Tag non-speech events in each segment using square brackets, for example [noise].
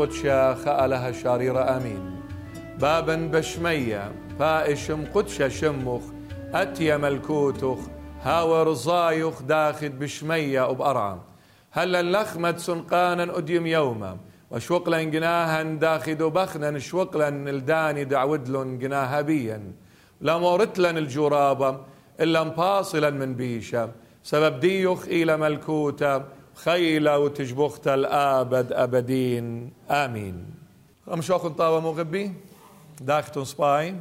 قدشة خألها شاريرة آمين. بابا بشمية فائشم قدشة شمخ أتيا ملكوتخ هاور زايخ داخل بشمية وبأرعى هلا اللخمة سنقانا أديم يوما وشوقلا جناها داخدو بخنا شوقلا الداني دعودلن جناها بيا. لا مورتلن الجرابة إلا مباصلا من بيشا سبب ديوخ إلى ملكوتا خيلة وتجبخت الآبد أبدين. آمين. أمشوخ طاوة مغبي داختن سباي.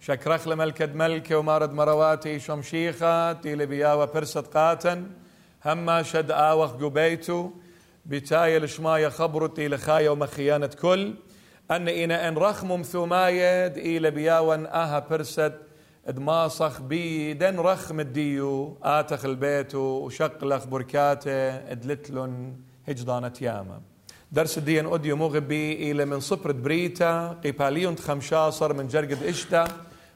شكرخ لملكة ملكة ومارد مرواتي. شمشيخة تيلي بياوة برست قاتن. هما شد آوخ قبيتو. بتاية لشماية خبرتي لخاية ومخيانة كل. أن إنا إن رخم ثمايد إلى بياون آها برست دماصخ بيدن رخم الديو آتخ البيت وشقلخ بركاته ادلتلن هجضانة ياما درس الدين أوديو مغبي إلى من صفر بريتا قيباليون خمشاصر من جرقد إشتا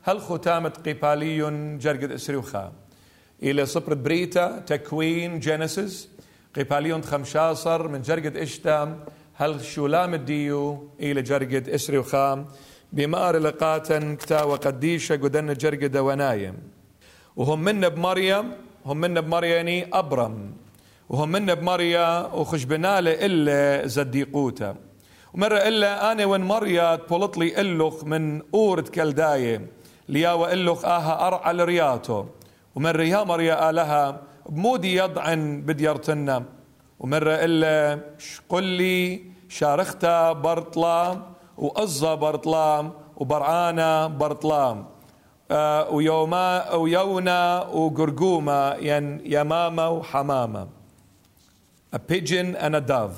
هل ختامة قيباليون جرقد إسريوخا. إلى صفر بريتا تكوين جينيسيس قيباليون خمشاصر من جرقد إشتا هل شولام الديو إلى جرقد إسريوخا. بمار لقاتا كتا وقديشة قدن جرقد ونايم وهم من بمريم هم من بمرياني أبرم. وهم من بمريا وخش بنالة إلا زديقوتا ومرة إلا أنا وين مريا تبولط لي إلخ من أورد كلداية ليا وإلخ آها أرعى لرياتو ومرة يا مريا آلها بمودي يضعن بديرتنا. ومرة إلا قل لي شارختا برطلام وأزة برطلام وبرعانة برطلام. آه ويوما ويونا وقرقومة ين يمامة وحمامة a pigeon and a dove.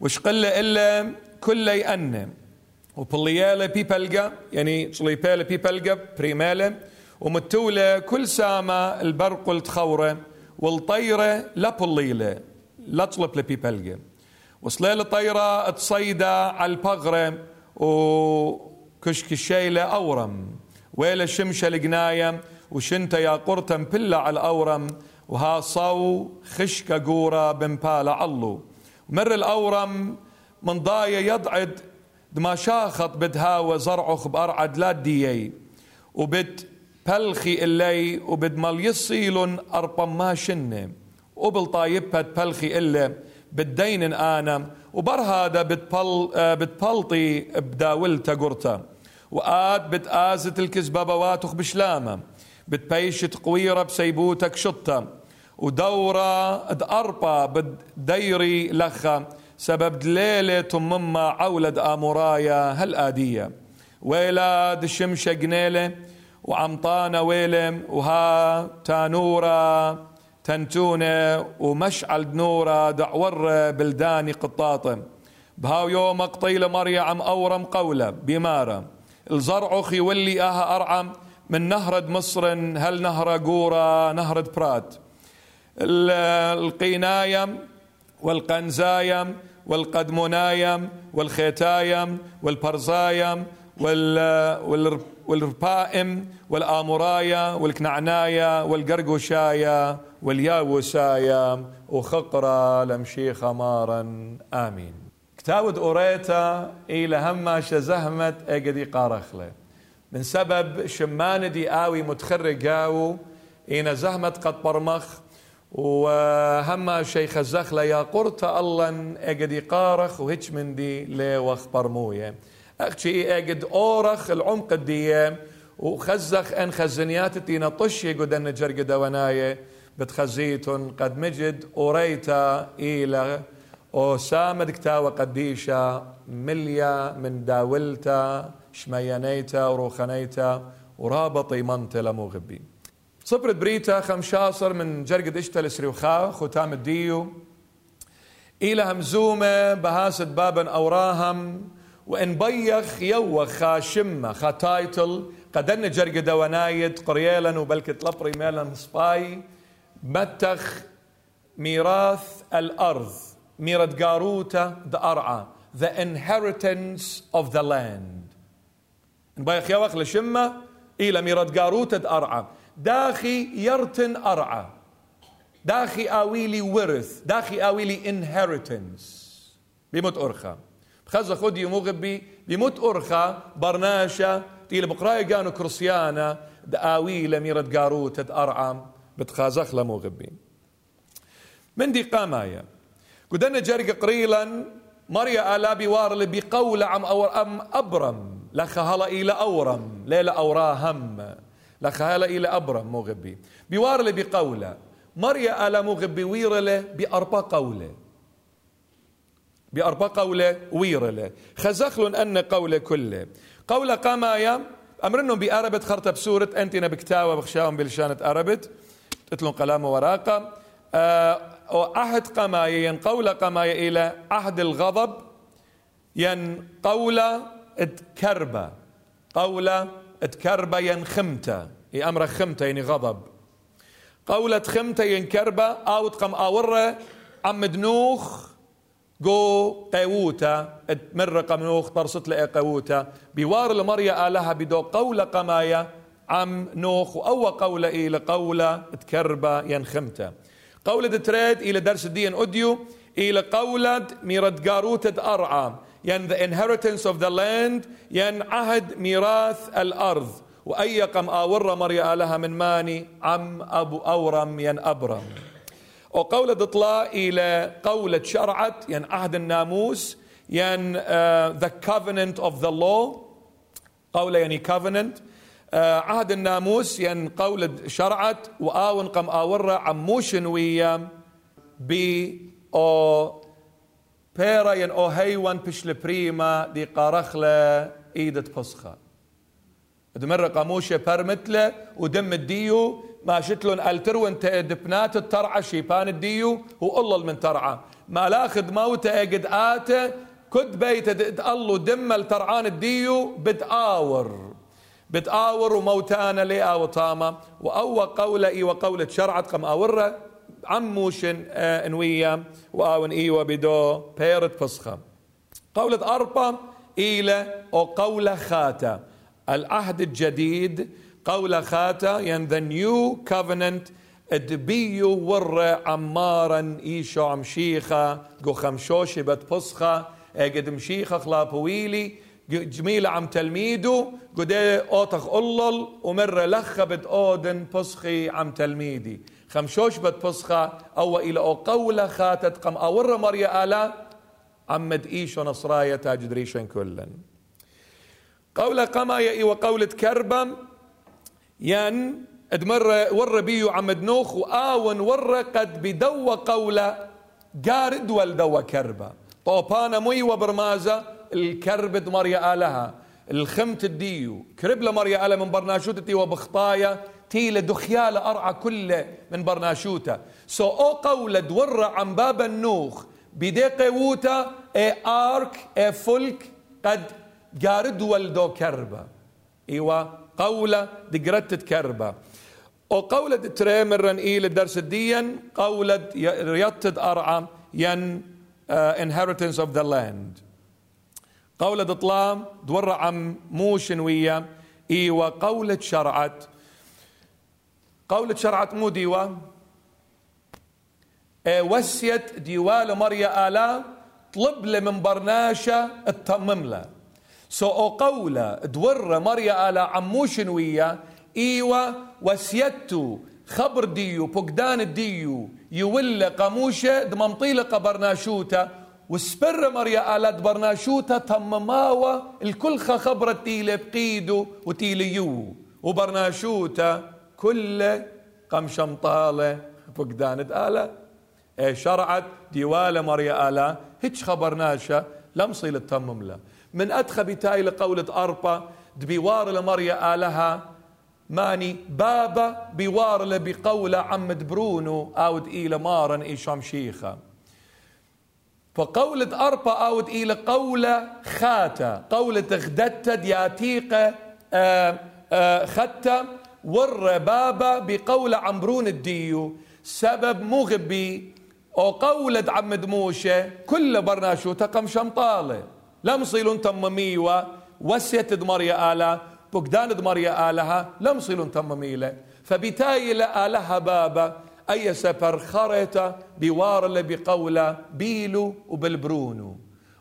وش قلة إلا كل يأن وبليالة بيبلقى يعني صليبالة بيبلقى بريمالة ومتولة كل سامة البرق التخورة والطيرة لا بليلة لا طلب لبيبلقى وصليلة طيرة تصيدة على البغرة وكشك الشيلة أورم. ويلا شمشة القناية وشنتا يا قرتم بلا على الأورم. وها صو خشكة قورة بمبالة علو. مر الأورم من ضاية يضعد دما شاخط بدهاوة زرعخ بأرعد لا ديي. وبد بلخي اللي وبد مال يصيلن أربم ما شنة. وبالطايبة بلخي إلا بدين أنا وبر هذا بتبل بتبلطي بداولتا قرتا وآد بتآزت الكذبة بواتخ بشلامة بتبيشت قويرة بسيبوتك شطة ودورة أربا بديري لخا سبب دليلة مما عولد آمورايا هالآدية. ويلا دشمشة قنيلة وعمطانة ويلم وها تانورة. تنتونة ومشعل دنورة دعور بلداني قطاطة بهاو يوم قطيلة مريم أورم قولة بمارة. الزرعخ يولي آها أرعم. من نهرد مصر هل نهر قورة نهرد برات. القينايم والقنزايم والقدمونايم والخيتايم والبرزايم والربائم والآمورايا والكنعنايا والقرقوشايا والياوسايا وخقرة لمشي خمارا. آمين. كتاود أوريتا إلى هما شزهمت أجدي قارخلة. من سبب شماندي آوي متخرجاو إن زهمت قد برمخ وهم شيخ الزخلة يا قرت الله اجد قارخ وهيش من دي لوخ برموية. أختي اجد أورخ العمق الدية وخزخ أن خزنيات تينا طشي قدن جرق دواناية بتخزيتن قد مجد أوريتا إلى وسامد كتاوة قديشة مليا من داولتا شميانيتا وروخنيتا ورابطي منتلا لمغبي صبرت بريتا خمشاصر من جرقد اشتل سريوخا ختام الديو. إلى همزومة بهاسة بابا أوراهم. وإن بيخ يوخ خاشمة خاتايتل قدن جرقد ونايد قريالا وبلكت لبري ميلا سباي. متخ ميراث الأرض ميرت قاروتا ذا أرعى the inheritance of the land. بيخ يوخ لشمة إلى ميرت قاروتا ذا أرعى. داخي يرتن أرعى. داخي آويلي ورث. داخي آويلي inheritance. بموت أرخا. خزا خدي مغبي بموت أرخا برناشا تيل بقراية كانوا كرسيانا دآويلة ميرت قاروت أرعم بتخازخ لمغبي من دي قامايا قدنا جارق قريلا مريا آلا بوارل بقول عم أور أم أبرم. لخهلا إلى أورم. ليلة أوراهم لخهلا إلى أبرم مغبي. بوارل بقولة. مريا آلا مغبي ويرله بأربع قولة. بأربع قولة ويرله خزخلن أن قولة كله. قولة قامايا. أمرنهم بأربت خرطة بسورة أنت نبكتاوة بخشاهم بلشانة أربت. تتلون قلام وراقة أه عهد قماية ين قول قماية إلى عهد الغضب ين قول اتكربة قول اتكربة ين خمتة إي أمر خمتة يعني غضب. قولة خمتة ين كربة أو تقم أورة. عم دنوخ جو قووتا. اتمر قمنوخ طرصت لأي قووتا. بوار المريا آلها بدو قول قمايا عم نوخ وأو قولة إلى قولة تكربة ين خمتة قولة تريد إلى درس الدين أوديو إلى قولة ميرد قاروتة أرعى. ين the inheritance of the land ين عهد ميراث الأرض. وأي قم آور مريا لها من ماني عم أبو أورم ين أبرم. وقولة اطلاع إلى قولة شرعت ين عهد الناموس ين uh, the covenant of the law. قولة يعني covenant. عهد الناموس ين قول شرعت وآون قم آورا عموشن ويا بي أو بيرا ين أو هيوان بشل بريما دي قارخلة ايدة بسخة دمر قاموشة برمتلة ودم الديو ما شتلون الترون دبنات الترعة شيبان الديو والله من ترعى ما لاخذ موته قد آته كد بيت الله دم الترعان الديو بتآور بتآور وموتانا لي وطامة وأو قولة وقولة شرعت قم أورة عموشن آه انويا وآون إيوة بدو بيرت فسخة. قولة أربا إيلة أو قولة خاتا. العهد الجديد قولة خاتا ين ذا نيو كوفننت أدبيو ور عمارا إيشو عم شيخة قو خمشوشي بت فسخة. اجد مشيخة خلابويلي جميلة عم تلميده قد أوتخ أولل ومرة لخ بد أودن بسخي عم تلميدي خمشوش بد بسخة أو إلى أو قولة خاتت قم أور مريا آلا عمد إيشو نصرايا تاجد ريشن كلن. قولة قمايا وقولة كربم ين ادمر ور بيو عمد نوخ وآون ور قد بدو قولة قارد والدو كربة. طوبانا مي وبرمازة الكرب مريا آلها الخمت الديو كرب مريا آلها من برناشوتتي وبخطايا تيل دخيالة أرعى كله من برناشوتا سو أو قولة دور عن باب النوخ بدي قووتا إي آرك إي فلك قد جارد ولدو كربة. إيوا قولة دقرتت كربة. أو قولة تريمرن إلى الدرس الدين قولة ريطد أرعى ين uh, inheritance of the land. قولة ضطلام دور عم موشن ويا إيوه قولة شرعت. قولة شرعت مو ديوا اي وسيت ديوال مريا آلا طلب له من برناشة تطمم له. سو قولة دور مريا آلا عموشن ويا إيوه وسيتو خبر ديو فقدان الديو يولى قاموشة دممطيلة قبرناشوتا وسبر مريا آلات برناشوتا تمماوا الكل خبرت تيلي بقيدو وتيليو وبرناشوتا كل قم شمطالة فقدان آلة. إيه شرعت ديوالة مريا آلة. هيش خبرناشا لم صيل تمم له من أدخى بتاي لقولة أربا دبيوار لمريا آلها. ماني بابا بيوار بقولة عمد برونو. أو إلى مارن إيشام شيخة فقولة أربا أود إلى قولة خاتا. قولة غدتا دياتيقة آه، آه، ختا ور بابا بقولة عمرون الديو. سبب مغبي. أو قولة عم دموشة كل برناشو تقم شمطالة. لم صيلون تمميوة وسيت دمريا آلا. بقدان دمريا آلها. لم صيلون تمميلة فبتاي آلها بابا. أي سفر خرطة بوار بقولة بيلو وبالبرونو.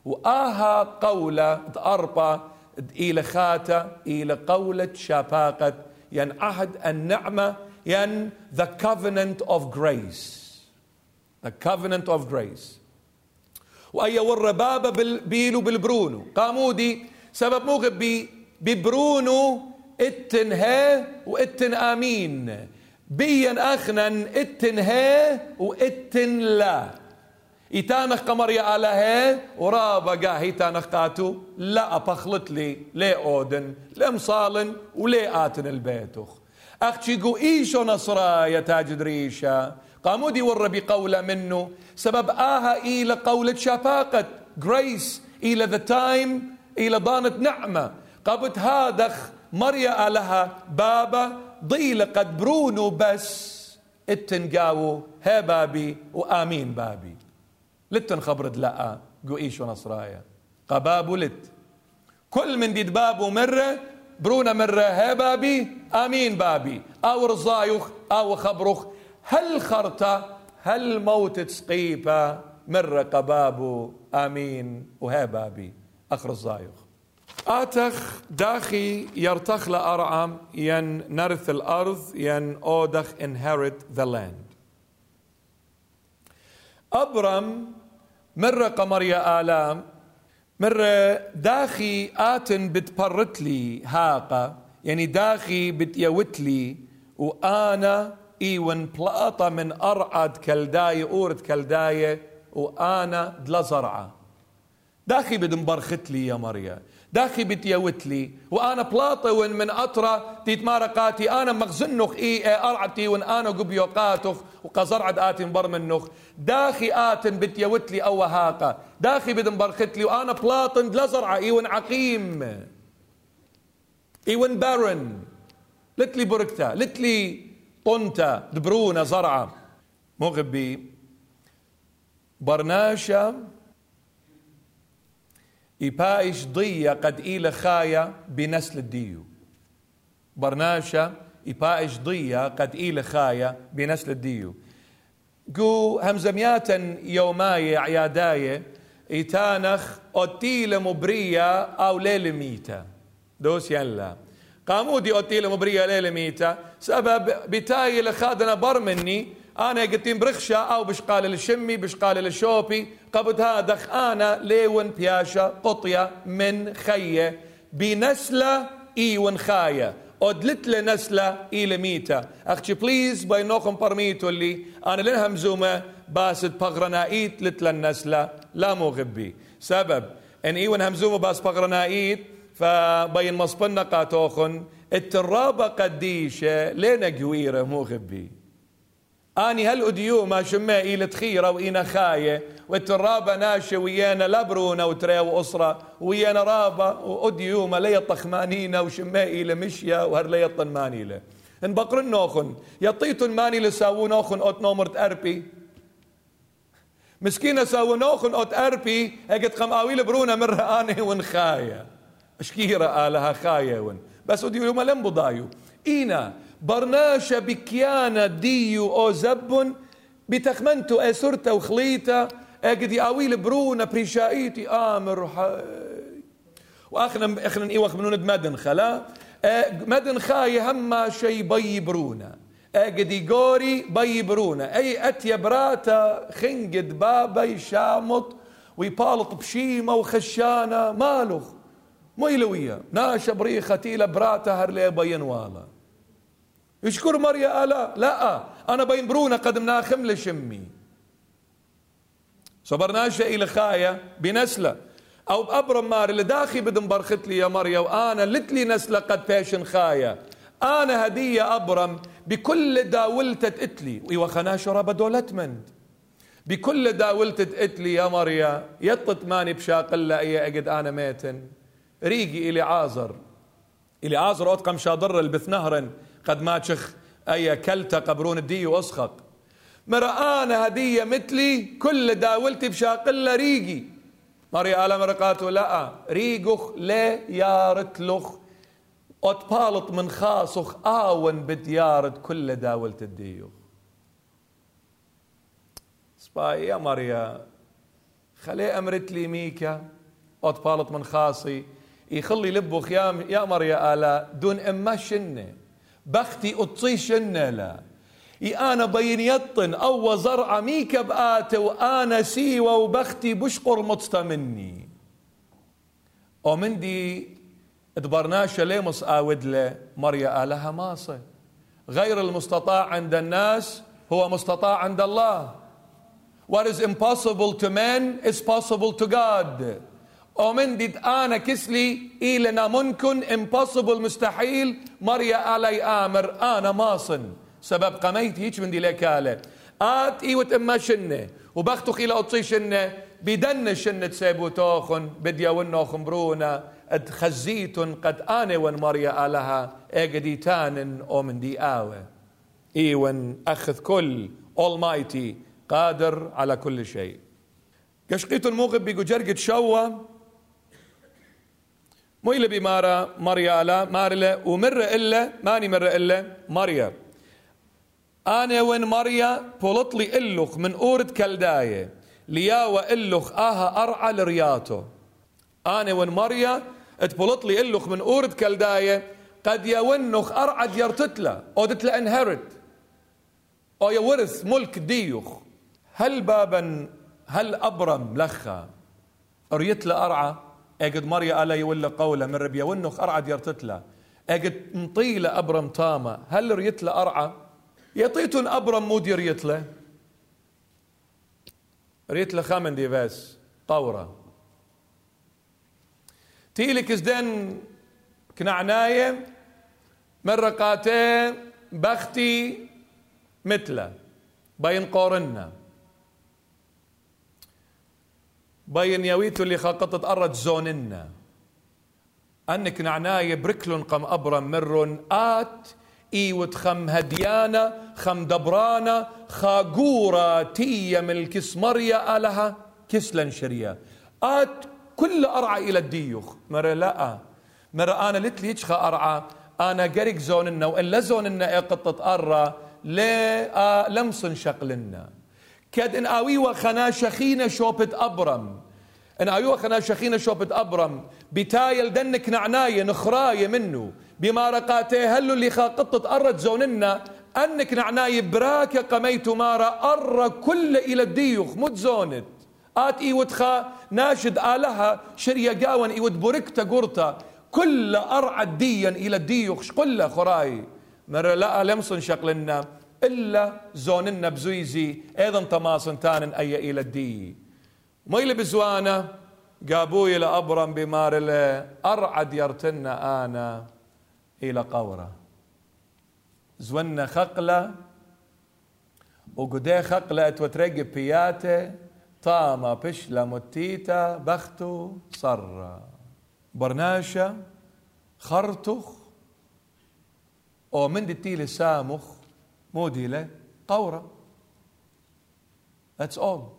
وآها قولة أربا إلى خاتة إلى قولة شفاقة ين عهد النعمة ين the covenant of grace. The covenant of grace. وأي ور بابا بيلو بالبرونو. قامودي سبب موغب ببرونو إتن ها وإتن آمين. بيا اخنن إتن ها وإتن لا. إتانخ قمر يا ها ورابا قاه إتانخ قاتو. لا أبخلت لي لي أودن لمصالن ولي آتن البيتخ أختي قو إيشو نصرا يا تاج دريشة قامودي ور بقولة منه سبب آها إلى قولة شفاقة. جريس إلى ذا تايم إلى ضانة نعمة. قبت هادخ مريا لها بابا ضيل قد برونو بس اتنقاو ها بابي وآمين بابي. لتن خبرد لا قو إيشو نصرايا. قباب لت. كل من ديد بابو مرة برونا مرة ها بابي آمين بابي. أو رزايخ أو خبرخ هل خرطة هل موت تسقيفة مرة قبابو آمين وها بابي. أخر الزايخ آتخ داخي يرتخ لأرعم ين نرث الأرض ين أودخ inherit the land. أبرم مرة قمرية آلام مرة داخي آتن بتبرت لي هاقة يعني داخي بتيوت لي وأنا إيون بلاطة من أرعد كلداية أورد كلداية وأنا دلا زرعة. داخي بدن برخت لي يا مريا. داخي بتيوت لي وأنا بلاطون من اطرا تيتمارقاتي أنا مغزنخ إي أرعبتي وإن أنا قبيو قاتخ وقزرعد اتن بر منخ. داخي آتن بتيوت لي أو هاقة. داخي بدن برخت لي وأنا بلاطن دلزرعة إي وإن عقيم. إي وإن بارن. لتلي بركتا لتلي طنتا دبرونا زرعة. مغبي برناشا إيبايش ضية قد إيل خايا بنسل الديو. برناشا إيبايش ضية قد إيل خايا بنسل الديو. قو همزمياتا يوماي عياداي إيتانخ أوتيل مبرية أو ليل ميتا. دوس يلا. قامودي أوتيل مبرية ليل ميتا. سبب بتاي لخادنا برمني أنا قلتين برخشة آو بشقال الشمي بشقال الشوبي قبض هذا أنا ليون بياشا قطية من خية بنسلة ايون خاية ادلت لنسلة اي لميتا أختي بليز باي نوخم برميتو اللي أنا لنها مزومة باسد بغرنائيت لتل النسلة لا مو غبي سبب ان ايون همزومة باس بغرنائيت فبين مصبنا قاتوخن الترابة قديشة لين قويرة مو غبي آني هالأديو ما شما إلى تخيرة وإنا خاية؟ والترابة ناشة ويانا لبرونة وتري وأسرة ويانا رابة وأديو ما لي طخمانينا وشما إلى مشيا وهر لي طنمانيلة إن بقرن نوخن يطيتن ماني لساوو نوخن أوت نومرت أربي. مسكينة ساوو نوخن أوت أربي هكت قم آويل برونا مرة آني ون خاية. أشكيرة آلها خاية ون. بس أديو ما لم بضايو. إينا برناشا بكيانا ديو أو زب بتخمنتو اسرتا وخليتا اجدي اويل برونا بريشايتي آمر حي وأخنا أخنا ايوخ منون مدن خلا. مدن خاي هما شي بي برونا. اجدي جوري بي برونا. أي أتيا براتا خنقد بابا يشامط ويبالط بشيمة وخشانة مالوخ. ميلوية ناشا بريخة تيلا براتا هرلي بين والا يشكر مريا لا لا أنا بين برونة قد مناخم لشمي صبرناش إلى خايا بنسلة. أو بأبرم مار اللي داخي بدن برخت لي يا مريا وأنا لتلي نسلة قد فاشن خايا. أنا هدية أبرم بكل داولتة إتلي ويوخنا شرب دولتمند بكل داولتة إتلي يا مريا. يطت ماني بشاق الله أي أجد أنا ميتن. ريقي إلي عازر. إلي عازر أوت قم شاضر البثنهرن قد ما تشخ أي كلتا قبرون الدي وأسخط مرآنا هدية مثلي كل داولتي بشاقلة ريقي. مري آلا مرقاتو لا ريقخ لا يارتلخ أتبالط من خاصخ آون بديارة كل داولت الديوخ سباي يا مريا خلي أمرت لي ميكا. أطفالت من خاصي يخلي لبخ يا يا مريا آلا دون إما شنة. بختي أطي شنة لا إي أنا بين يطن أو زرع ميكا بآت وأنا سيوة وبختي بشقر مطستا مني. ومن دي دبرناش ليمس آود له مريا آلها ماصة. غير المستطاع عند الناس هو مستطاع عند الله. What is impossible to man is possible to God. ومن دي أنا كسلي إلنا ممكن impossible مستحيل مريا علي آمر أنا ماصن. سبب قميت هيك من دي لكالة. آت إيوة إما شنة وبختخ إلى أطي شنة بدن شنة سيبو توخن بديا ونوخن برونا أد خزيتن قد آني ون مريا أو من دي آوة. ايون أخذ كل Almighty قادر على كل شيء. قشقيتن موغب بيقو جرقت شوا إلا بمارا مريا لا مارلا ومر إلا ماني مر إلا مريا أنا وين مريا بولطلي إلوخ من أورد كلداية لياوة إلوخ آها أرعى لرياتو. أنا وين مريا تبلط لي إلوخ من أورد كلداية قد يونخ أرعد يرتتلا أو دتلا إنهرت. أو يورث ملك ديوخ. هل بابا هل أبرم لخا؟ ريت أرعى. أجد مريا ألا يولى قوله من ربيا ونخ أرعد يرتتلا. أجد مطيلة أبرم تاما. هل ريتلا أرعى؟ يطيتن أبرم مودي ريتلا ريتلا خامن دي بس طورة. تيلك ازدن كنعناية مرة قاتين بختي مثله بين قورنا. بين يويتو اللي خاقطت أرد زوننا. أنك نعناية بركلن قم أبرم مرن آت إيوت خم هديانا خم دبرانا خاقورة تية من الكسمرية آلها كسلن شريا. آت كل أرعى إلى الديوخ. مرة لا مرة أنا لتلي يتشخى أرعى. أنا قرق زوننا وإن لا زوننا إقطة أرى ليه آه لمصن شقلنا. كاد إن آويوا خنا شخينا شوبت أبرم. إن آويوا خنا شخينا شوبت أبرم. بتايل دنك نعناية نخراية منه بما رقاته هلو اللي خاقطة أرد زوننا. أنك نعناية براكة قميت مارا أر كل إلى الديوخ مت زونت. آت إيوت خا ناشد آلها. شريا قاون إيوت بوركتا قرطة. كل أرعى الديا إلى الديوخ قل خراي. مرة لا لمصن شقلنا. إلا زوننا بزويزي أيضا تماصن تان أي إلى الدي. ميل بزوانا قابوي لأبرم بمار أرعد يرتنا أنا إلى قورة. زونا خقلة وقدي خقلة وترقي بياته طاما بشلا متيتا بختو صر برناشا خرتخ أو من دتيلي سامخ موديلة قورة That's all.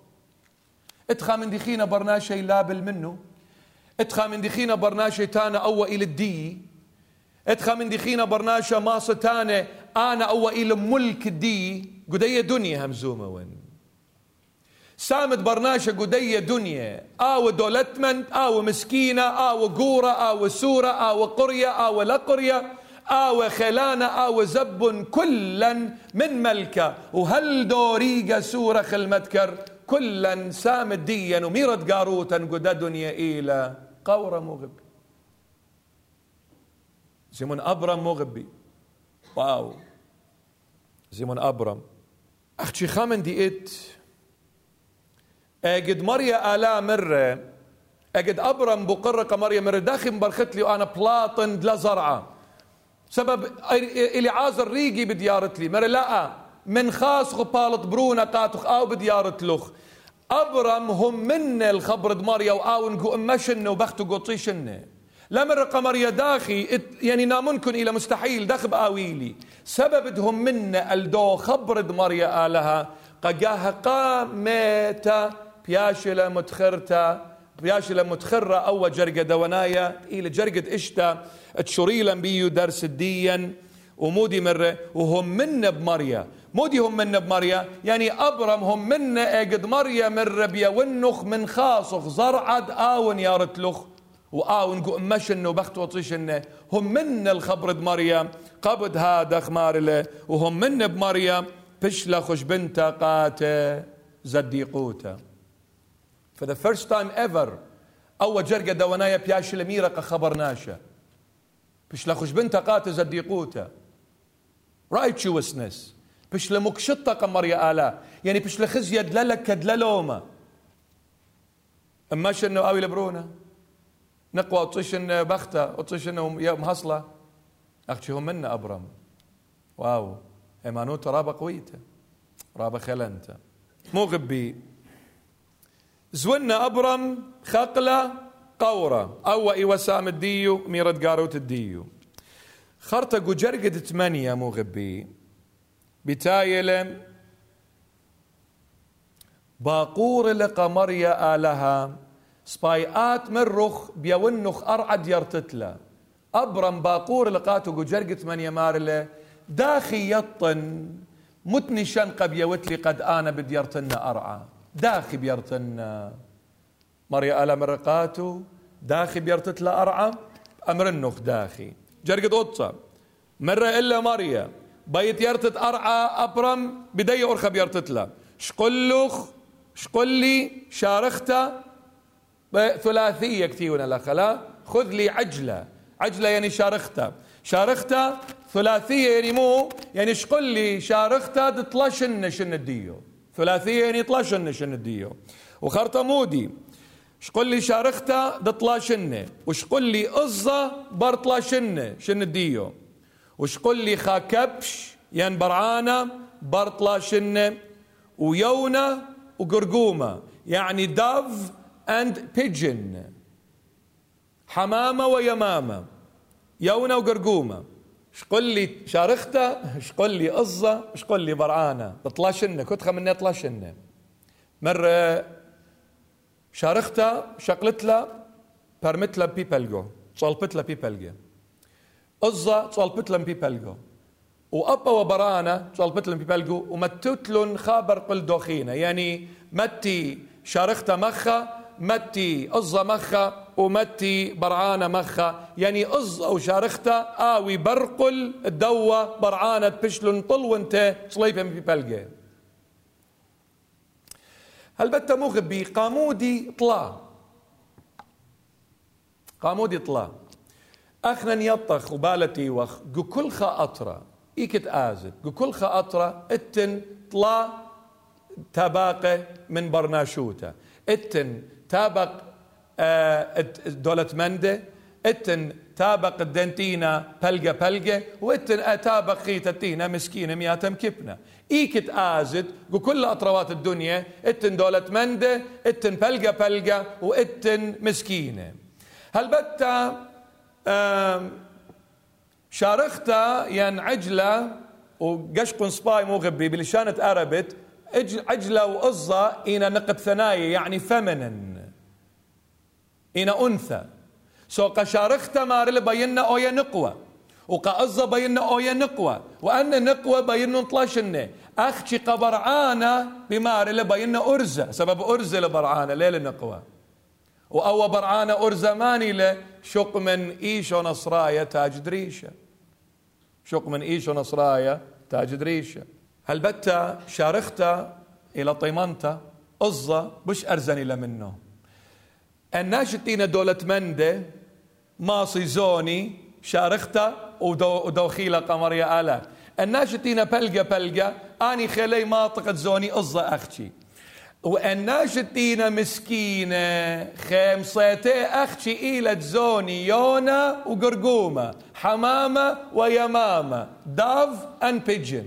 اتخا من دخينا برناشي لابل منه. اتخا من دخينا برناشي تانا أو إلى الدي. اتخا من دخينا برناشا ماصة تانا أنا أو إلى ملك الدي. قدية دنيا همزومة وين. سامت برناشا قدية دنيا. آو دولتمنت آو مسكينة آو قورة آو سورة آو قرية آو لا قرية آو خلانة آو زب كلا من ملكة وهل دوريقة سورة خلمتكر كلا سام ديا وميرت قاروتا قدا دنيا إلى قورة مغبي. زمن أبرم مغبي. واو. زمن أبرم. أختي خامن دي إت؟ أجد مريا آلا مرة. أجد أبرم بقرقة مريا مرة. داخل برخت لي وأنا بلاطن لا زرعة. سبب إلي عازر ريقي بديارة لي. مرة لا من خاص غبالة برونا قاتخ أو بديارة لخ. أبرم هم من الخبر دماريا وآو نقو أمشن وبختو قطي شنة. لمر قمر داخي يعني نامنكن إلى مستحيل دخب آويلي سبب هم من الدو خبر دماريا آلها. قجاها قامتا بياشلة متخرتا. بياشلة متخرة أو جرقة دوانايا إلى جرقة إشتا تشريلا بيو درس الديا ومودي مرة وهم منا بمريا مودي هم منا بمريا يعني أبرم هم منا قد مريا مرة بيا ونخ من خاصخ زرعد آون يارتلخ وآون قو مشن وبخت وطيشن. هم منا الخبر بمريا قبض هذا خمار وهم منا بمريا بشلا خش بنتا قاته زديقوتا For the first time ever أول جرقة دوانايا بياش الميرقة خبرناشا بشلا خش بنتا قاته زديقوتا. Righteousness بشلا مكشطة قمر يا آلا. يعني بشلا خزية دلالك كدلالوما أما شنو آوي لبرونا نقوى اطيشن بختة اطيشن مهصلة أختي هم منا أبرم. واو. ايمانوت رابا قويته رابا خلنته مو غبي. زونا أبرم خقلة قورة. أو اي وسام الديو ميرد قاروت الديو. خرطة جرقد ثمانية مو غبي بتايلة باقور لقمر يا آلها. سبايات مرخ بيونخ أرعد يرتتلا أبرم باقور لقاتو جرقة ثمانية مارلة. داخي يطن متني شنقة بيوتلي قد أنا بديرتنا أرعى داخي بيرتنا مريا آلا مرقاتو داخي بيرتتلا أرعى أمر النخ داخي. جرقد قطة مرة إلا مريا بيت يرتت أرعى أبرم بدي أرخب يرتت له شقلخ شقلي شارخته ثلاثية كتيونا لخلا خذ لي عجلة. عجلة يعني شارخته شارخته ثلاثية يعني مو يعني شقل لي شارخته تطلشن شن الديو. ثلاثية يعني طلشن شن الديو وخرطة مودي. شقل لي شارخته دطلاشنه وشقل لي أزة برطلاشنه شن الديو وشقل لي خاكبش ين برعانة برطلة شنة ويونة وقرقومة. يعني داف اند بيجن حمامة ويمامة. يونة وقرقومة. شقل لي شارخته شقل لي قصة شقل لي برعانة. شنة كتخة مني شنة مرة شارخته شقلت له برمت له بيبلجو صلبت له بيبلجو قصة صلبت لهم بيبلغو وأبا وبرانا صلبت لهم بيبلغو ومتتلن خابر قل دوخينة. يعني متي شارختا مخا متي قصة مخا ومتي برعانة مخا. يعني قصة أو شارختا آوي برقل الدوة برعانة بشلن طل وانت صليبة بيبلغو هل بتا مغبي قامودي طلا؟ قامودي طلا. أخنا يطخ وبالتي وخ كل خاطرة إيكت آزت. كل خاطرة إتن طلا تباقة من برناشوتا. إتن تابق آه دولة مندة اتن تابق الدنتينا بلقة بلقة واتن اتابق خيتتينا مسكينة مياتم كبنة ايكت آزت كل أطروات الدنيا اتن دولة مندة اتن بلقة بلقة واتن مسكينة هل بتا شارختا ين عجلة وقشقن سباي مو غبي بلشانة أربت عجلة وقصة إنا نقد ثنايا يعني فمنن. إنا أنثى. سو قشارختا مارل بينا أويا نقوة وقأزة بينا أويا نقوة وأن نقوة بينا نطلاشنة أختي قبرعانة بمارل بينا أرزة. سبب أرزة لبرعانة ليل نقوة وأو برعانة أرزماني له شق من إيش ونصرايا تاج دريشة. شق من إيش ونصرايا تاج دريشة. هل بتا شارختا إلى طيمانتا؟ أزة بش أرزني لمنه. الناشتين دولة مندة ماصي زوني شارختا ودوخيلة قمرية آلا الناشتين بلقى بلقى أني خلي ماطقة زوني أزة أختي وأناشتينا مسكينة خمسة أختي إلى زوني يونا وقرقومة حمامة ويمامة داف أن بيجن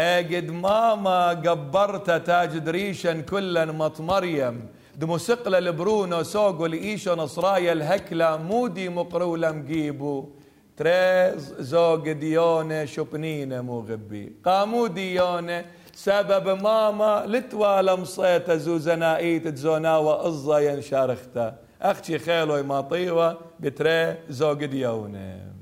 أجد ماما قبرت تاج دريشن كلا مط مريم دمو سقل البرونو سوقو لإيشو نصرايا الهكلة مودي مقرولة مجيبو تريز زوج ديونة شبنينة مو غبي. قامو ديونة سبب ماما لتوالا مصيت زوزنائيت تزونا وإزا ينشارختا أختي خيلو ما طيوة بتري زوج ديونة.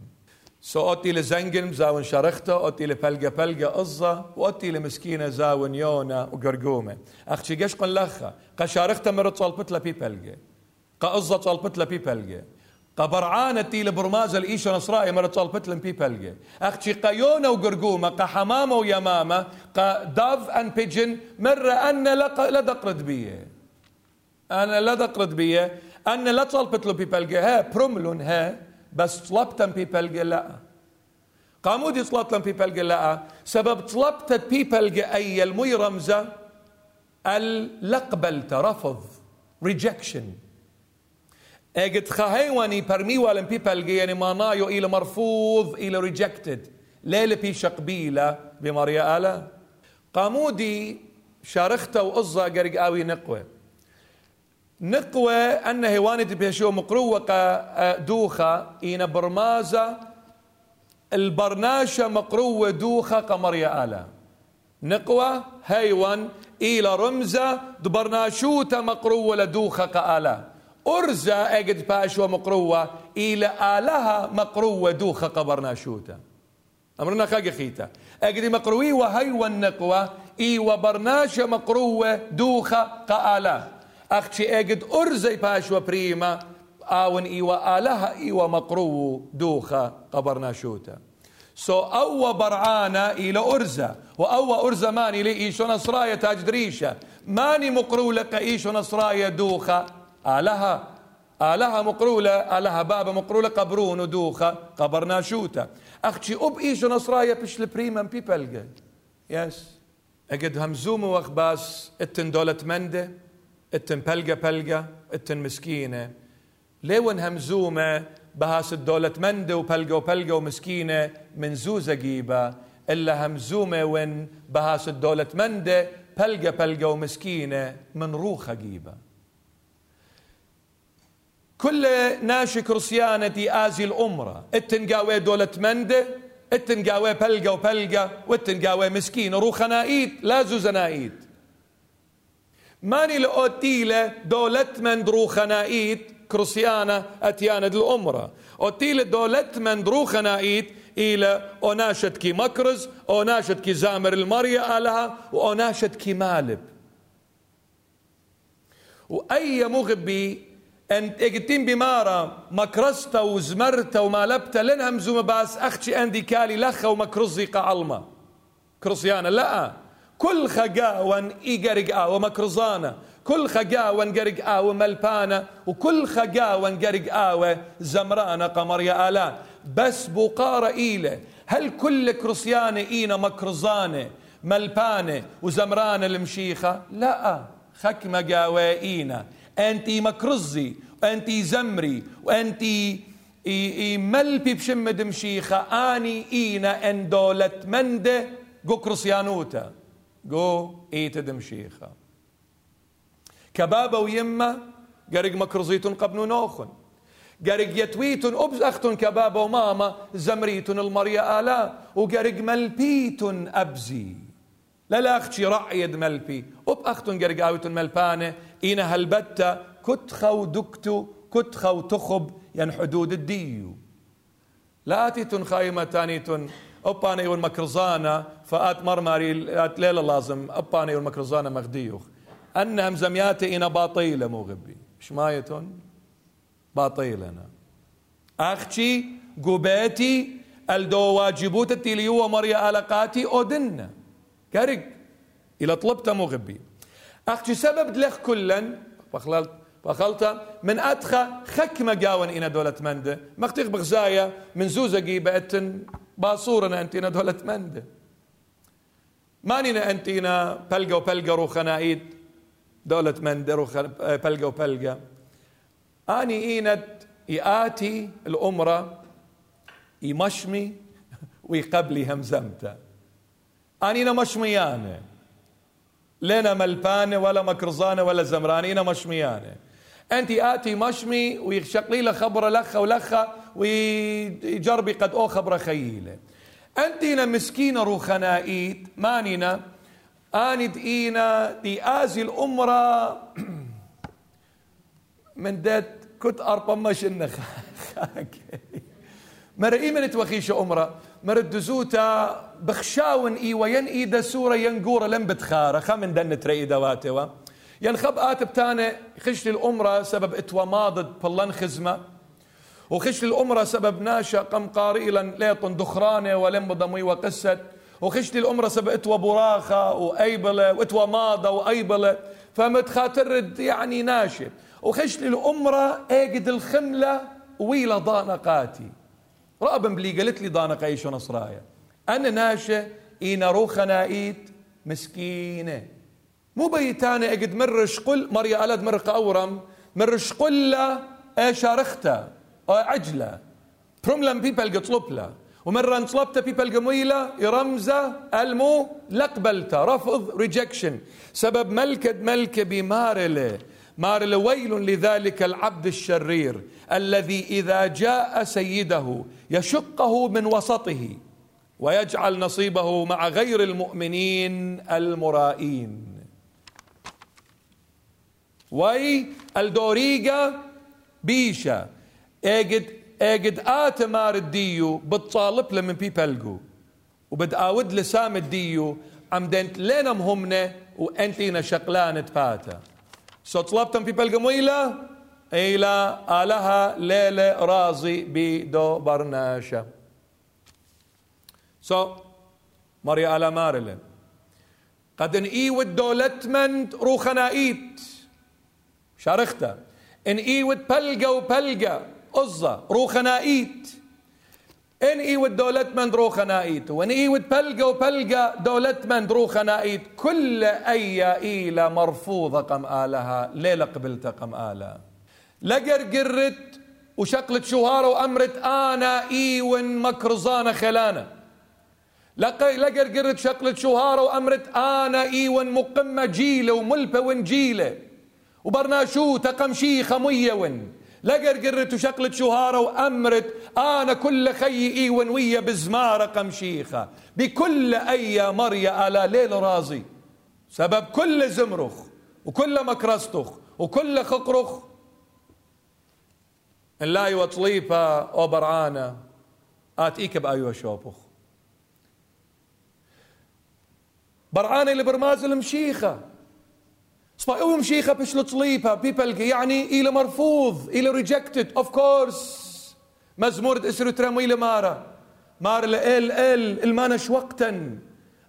سو أوتي لزنجن زاون شرخته أوتي لبلقة بلقة أزة وأوتي لمسكينة زاون يونا وقرقومة. أختي قش قل لخا قشارخته مرت صلبت لبي بلقة قأزة صلبت لبي بلقة قبرعانة تي لبرمازة الإيشة نصرائي مرت صلبت لبي بلقة أختي قيونة وقرقومة قحمامة ويمامة قداف أن بيجن مرة أن لدقرد بيه. أنا لدقرد بيه. أن لا طلبت له بيبلقة ها بروملون ها. بس طلبتم بيبلقة لا. قامودي طلبتم بيبلقة لا. سبب طلبت بيبلقة أي المي رمزة؟ اللقبلت رفض rejection. أجد خهيواني برمي ولم بيبلقة يعني ما نايو إلى مرفوض إلى rejected. ليلة بي شقبيلة بماريا آلا. قامودي شارخته وقصة قرق آوي نقوة. نقوى أن هوانة بيشو مقروة دوخة. إن برمازة البرناشة مقروة دوخة قمرية آلا نقوى هيوان إلى رمزة دبرناشوتا مقروة لدوخة قالا أرزا أجد باشو مقروة إلى آلها مقروة دوخة قبرناشوتا. أمرنا خاقي خيتا. أجد مقروي وهيوان نقوى إي وبرناشة مقروة دوخة قالا أختي أجد أرزي باشوا بريما آون إيوا آلها إيوا مقرو دوخة قبرنا شوتا. سو أو برعانا إلى أرزة وأو أرزة ماني لإيشو نصرايا تاج دريشة. ماني مقرو لك إيشو نصرايا دوخة آلها آلها مقرولة آلها بابا مقرولة قبرون ودوخة قبرنا شوتا. أختي أب إيشو نصرايا بش البريما بيبلغ يس أجد همزوم وأخباس اتن دولة اتن بلقة بلقة اتن مسكينة ليون همزومة بهاس الدولة مندة وبلقة وبلقة ومسكينة من زوزة جيبة إلا همزومة وين بهاس الدولة مندة بلقة بلقة ومسكينة من روخة جيبة كل ناشي كرسيانتي آزي الأمرة اتن دولة مندة اتن قاوي بلقة وبلقة واتن قاوي مسكينة روخة نايت لا زوزة نايت ماني لأوتيلة دولت من درو خنايت كروسيانا أتيانا الأمرة أوتيلة دولت من درو خنايت إلى أناشد كي مكرز أناشد كي زامر المريا آلها وأناشد كي مالب. وأي مغبي أنت اجتين بمارا مكرستا وزمرتا ومالبتا لنهم زوم باس أختي أندي كالي لخا ومكرزي قعلمة كروسيانا لا. كل خجاوان إيجرق آوة مكرزانة كل خجاوان قرق آوة ملبانة وكل خجاوان قرق آوة زمرانة قمر يا آلان. بس بقارة إيلة. هل كل كرسيانة إينا مكرزانة ملبانة وزمرانة المشيخة؟ لا. خك مقاوة إينا. أنتي مكرزي وأنتي زمري وأنتي ملبي بشمد مشيخة. آني إينا أن دولة منده جو كرسيانوتا. جو ايت دمشيخة كبابة ويمة قرق مكرزيتون قبن نوخن قرق يتويتون أبز أختن كبابة وماما زمريتون المريا آلا وقرق ملبيتون أبزي لا لا أختي رعيد ملبي أب أختن قرق آويتون ملبانة إينا هلبتا كتخا ودكتو كتخا وتخب ين حدود الديو لا تيتون خايمة تانيتون أباني والمكرزانة فآت مرماري ليلة لازم أباني والمكرزانة مغديوخ. أنهم زمياتي إنا باطيلة مو غبي. شمايتون باطيلنا. أختي قبيتي الدو واجبوت التيليو مريا ألقاتي أودنا كارق إلى طلبت مو غبي. أختي سبب لخ كلا فخلت فخلت من أدخى خك مقاون إنا دولة منده مختيخ بغزايا من زوزة قيبة باصورنا أنتينا دولة منده مانينا أنتينا بلقى وبلقى روخنايد دولة منده روخ بلقى وبلقى أني إينت يآتي الأمرة يمشمي ويقبلي همزمته. أنينا مشميانة. لنا ملبانة ولا مكرزانة ولا زمرانينا مشميانة. أنت آتي مشمي ويشقلي له خبر لخة ولخة ويجربي قد أو خبر خيلة أنتينا مسكينة روخنائيت مانينا آند إينا دي آزي الأمرة [clears throat] من دات كنت أربا مشن مر إيمن توخيش أمرا. مر الدزوتا بخشاون إي وين إيدا سورة ينقورة لم بتخارة. خمن دن تري دواتوا. ينخب آتب تاني خش الأمرة سبب إتوا ماضد بلان خزمة. وخش الأمرة سبب ناشا قم قارئلا ليطن دخرانة ولم ضمي وقست. وخشت الأمرة سبب اتوا براخة وأيبلة واتوا ماضة وأيبلة. فمتخاترد يعني ناشب وخشت الأمرة أجد الخملة ويلا ضانقاتي رأبا بلي قالت لي ضانق إيش نصرايا أنا ناشة إينا روخ نايت مسكينة. مو بيتانة أجد مرش قل مريا ألد مرق أورم. مرش قل شارختا عجلة بروملم بيبل قطلب له ومرة انطلبت بيبل قمويلة يرمزة المو لقبلته. رفض ريجكشن سبب ملكد ملكة بمارله مارل ويل لذلك العبد الشرير الذي إذا جاء سيده يشقه من وسطه ويجعل نصيبه مع غير المؤمنين المرائين. وي الدوريقة بيشا. اجد اجد آت مار الديو بتطالب له من بيبلقو وبدآود لسام الديو عمدنت لينم همنا وانتينا شقلان تفاتا سو طلبتم بيبلقو ميلا إلى آلها ليلة رازي بدو برناشا سو مريا على مارلة قد ان ايود دولتمند روخنايت شارختا. إن ايود بلقا وبلقا أزة روخنايت إن ايود دولتمند روخنايت وإن ايود بلقا وبلقا دولتمند روخنايت كل أي إيلة مرفوضة قم آلها ليلة قبلت قم آلها. لقر قرت وشقلت شهارة وأمرت أنا إيون مكرزانة خلانة لقر قرت شقلت شهارة وأمرت أنا إيون مقمة جيلة وملبة ونجيلة وبرناشو تقمشيخة مية ون. لقر قرت وشقلت شهارة وأمرت أنا كل خي إيون ويا بزمارة قمشيخة. بكل أي مريا ألا ليل رازي. سبب كل زمرخ وكل مكرستخ وكل خقرخ. لا وطليبة أو برعانة آتيك بأيوة شوبخ. برعانة اللي برماز المشيخة صفا أو مشيخة بش لطليبة بيبل يعني إلى مرفوض إلى ريجكتد اوف كورس مزمور اسرو ترمي مارا. مار إل إل المانش وقتا.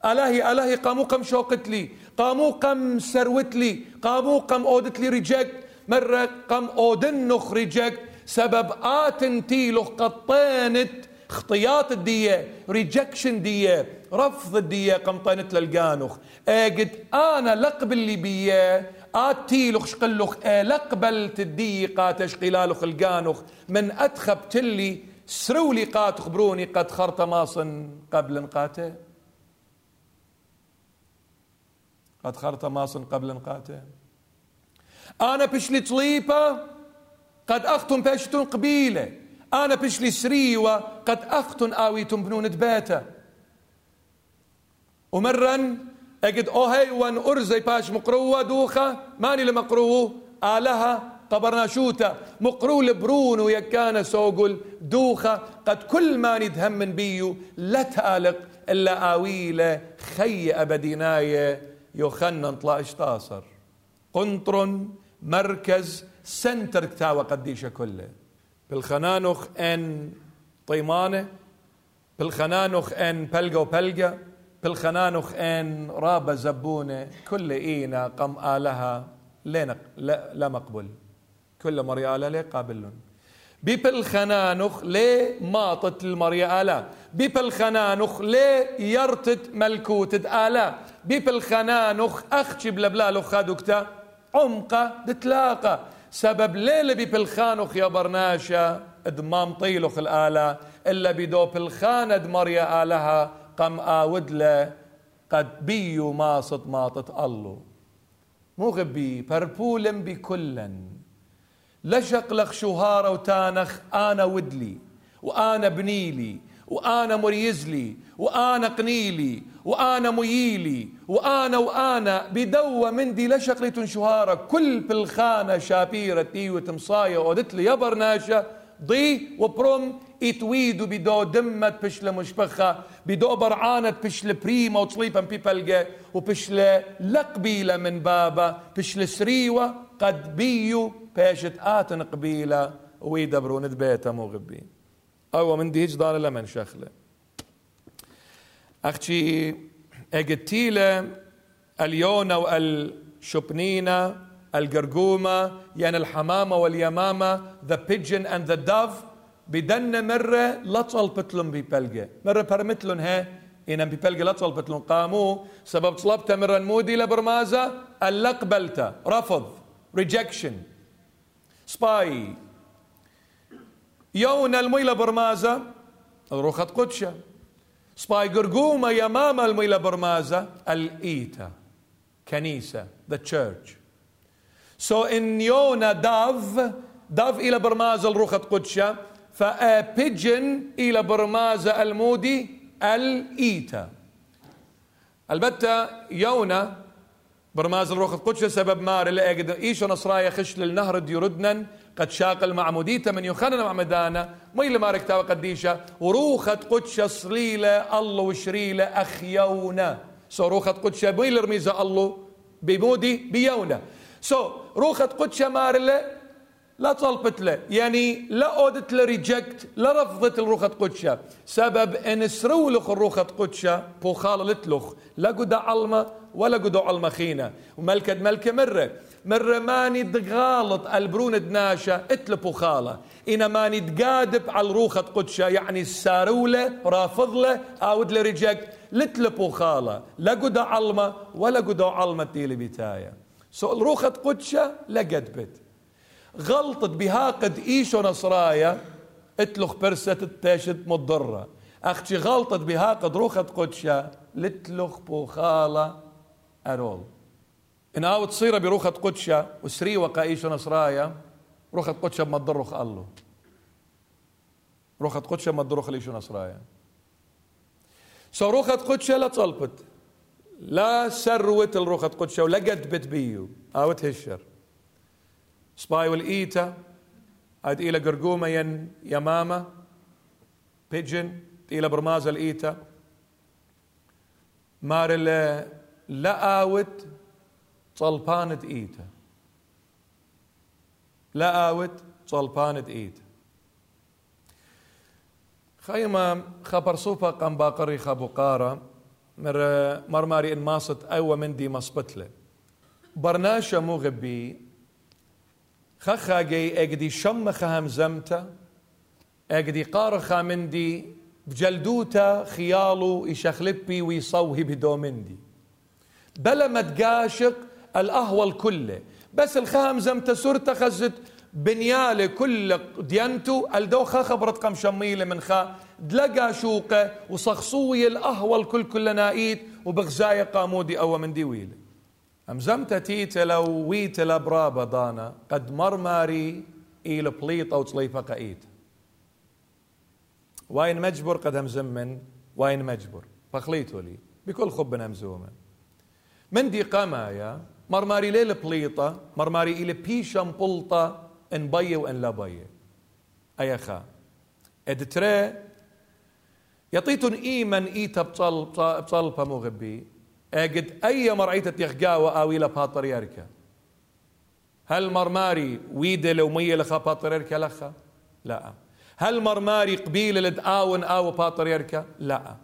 الهي الهي قامو قم شوقت لي. قامو قم سروت لي. قامو قم أودت لي ريجكت مرة قم أودنخ ريجكت سبب آتن تيلو قطينت خطيات الدية ريجكشن دية رفض الدية قمطينت للقانوخ اجد أنا لقب اللي بيه آتيلوخ شقلوخ إيه لقبلت الدية قاتش قلالوخ القانوخ من اتخب تلي سرولي قات خبروني قد خرط ماصن قبل نقاته قد خرط ماصن قبل نقاته أنا بشلي طليبة قد أختم باشتون قبيلة. أنا بشلي سريوة قد أختن آويتم بنون دباتة ومرا أجد أوهي وان أرزي باش مقروة دوخة ماني لمقروه آلها قبرنا شوتا. مقرو لبرون ويكان سوقل دوخة قد كل ما ندهم من بيو لا تآلق إلا آويلة خي أبديناية يخنن طلاش تاصر قنطر مركز سنتر كتاوة قديشة كله. بالخنانخ إن طيمانة بالخنانخ إن بلقة وبلقة بالخنانخ إن رابة زبونة كل إينا قم آلها لا, لا, مقبول. كل مريالة لي قابلون ببالخنانخ لي ماطت المريالة ببالخنانخ لي يرتت ملكوت آلا ببالخنانخ أخشي بلبلالو خادوكتا عمقة دتلاقة. سبب ليلة ببلخانوخ يا برناشا؟ ادمام طيلوخ الآلة إلا بدو بلخان ادمريا آلها قم آودلة قد بيو ماصت ماطت الله مو غبي بربولن بكلن لشق لخ شهارة وتانخ أنا ودلي وأنا بنيلي وأنا مريزلي وأنا قنيلي وأنا مييلي وأنا وأنا بدوة مندي لشقلة شهارة كل بالخانة شابيرة تي وتمصاية ودت لي يا برناشة ضي وبروم إتويدو بدو دمت بشل مشبخة بدو برعانة بشل بريما وتصليبا بيبلغة وبشل لقبيلة من بابا بشل سريوة قد بيو بيشت آتن قبيلة. ويدبرون بيتا مغبين أو من دي هجدان لمن شخلة. أختي أجتيلة اليونا والشبنينة القرقومة يعني الحمامة واليمامة the pigeon and the dove بدن مرة لطل بتلون بيبلغة مرة برمتلون ها إن بيبلغة لطل بتلون قاموا سبب طلبت مرة نمودي لبرمازة ألا رفض. Rejection. سباي يونا الميلة برمازة روخة قدشة سباي قرقومة يمامة الميلة برمازة الإيتا كنيسة the church. سو ان يونا داف داف إلى برمازة الروخة قدشة فبيجن إلى برمازة المودي الايتا البتة يونا برماز الروخ قدشة سبب مار اللي اجد ايشو نصرايا خش للنهر ديردنا قد شاق المعمودية من يخنن معمدانا ميل مارك تاوى قديشة. وروخة قدشة صليلة الله وشريلة أخيونا. سو روخة قدشة ميل رميزة الله بمودي بيونا. سو روخة قدشة مارلة لا طلبت له. يعني لا أودت له ريجكت لا رفضت الروخة قدشة. سبب إن سرولخ الروخة قدشة بو خاللت لخ لا قد علمة ولا قد علمة خينة. وملكة ملكة مرة. مرة ماني دغالط البرون دناشة اتلبو خالة. إنا ماني دقادب على الروخة قدشة يعني السارولة رافض له أود ريجكت لتلبو خالة. لا قد علمة ولا قد علمة تيلي بتاية سو الروخة قدشة لقد بت غلطت بها قد إيشو نصرايا اتلخ برسة التاشت مضرة. أختي غلطت بها قد روخة قدشة لتلخ بوخالة أرول. ان آو تصير بروخة قدشة وسري وقا ايشو نصرايا روخة قدشة بمضرخ الله. روخة قدشة بمضرخ ليشو نصرايا سو روخة قدشة لا طلبت لا سروت الروخة قدشة ولا قد بيو. أو تهشر سباي والإيتا آد إلى قرقومة ين يمامة بيجن إلى برماز الإيتا. مار لا آوت طلبانة إيتا خيمة خبر سوبا قم باقري خابو قارة مر مرماري ان ماصت أيوه من دي مصبتله برناشا مو غبي خخا جي اجدي شمخ همزمتا اجدي قارخا مندي بجلدوتا خيالو يشخلبي ويصوهي بدومندي بلا ما تقاشق الأهوى الكله بس الخام زمتا سرتا خزت بنياله كل ديانتو. الدوخة خبرت قم شميلة من خا. دلقا شوقة وصخصوي الأهوى الكل كل نايت وبغزايا قامودي أو من ديويله أمزمت تيتا لو ويت برابا دانا. قد مرماري إلى بليطة وتصليفة قايت واين مجبر قد همزمن واين مجبر فخليتو لي. بكل خب همزومة من دي قمايا؟ مرماري ليل بليطة مرماري إلى بيشم بلطة ان بيه وان لا بيه اي خا ادتري يطيتن ايمن ايتا بطل بطل مغبي اجد اي مرعيتة يخقاوة أو إلى باترياركا هل مرماري ويدة لو مية لخا باترياركا لخا لا هل مرماري قبيلة لدآون أو باترياركا لا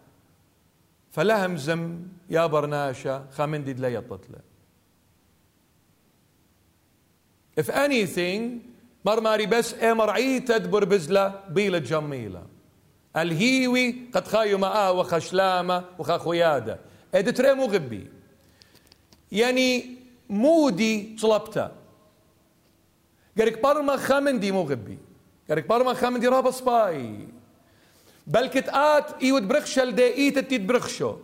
فلهم زم يا برناشا خامندي لا يطتله if anything مرماري بس امرعي تدبر بزلة بيلة جميلة. الهيوي قد خايو معاه وخشلامة وخخويادة ادتري مو غبي. يعني مودي طلبته. قالك برما خمندي مو غبي. قالك برما خمندي رابا سباي. بلكت آت إيود برخشل دي ايت تيت برخشو.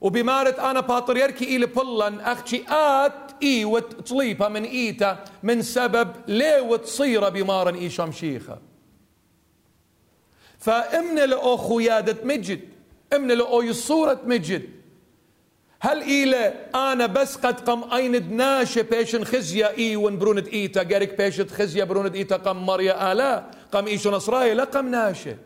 وبمارت آنا باتريركي إلي بلن أختي آت ايوت تصليبها من إيتا من سبب ليوت صيره بمارن إي شمشيخة. فإمن لأو خيادة مجد إمن لأو صورة مجد. هل إلى أنا بس قد قم أين ناشة بيشن خزيا إي ون بروند إيتا جارك بيشت خزيا بروند إيتا قم مريا آلا قم إيشو نصراي لا قم ناشة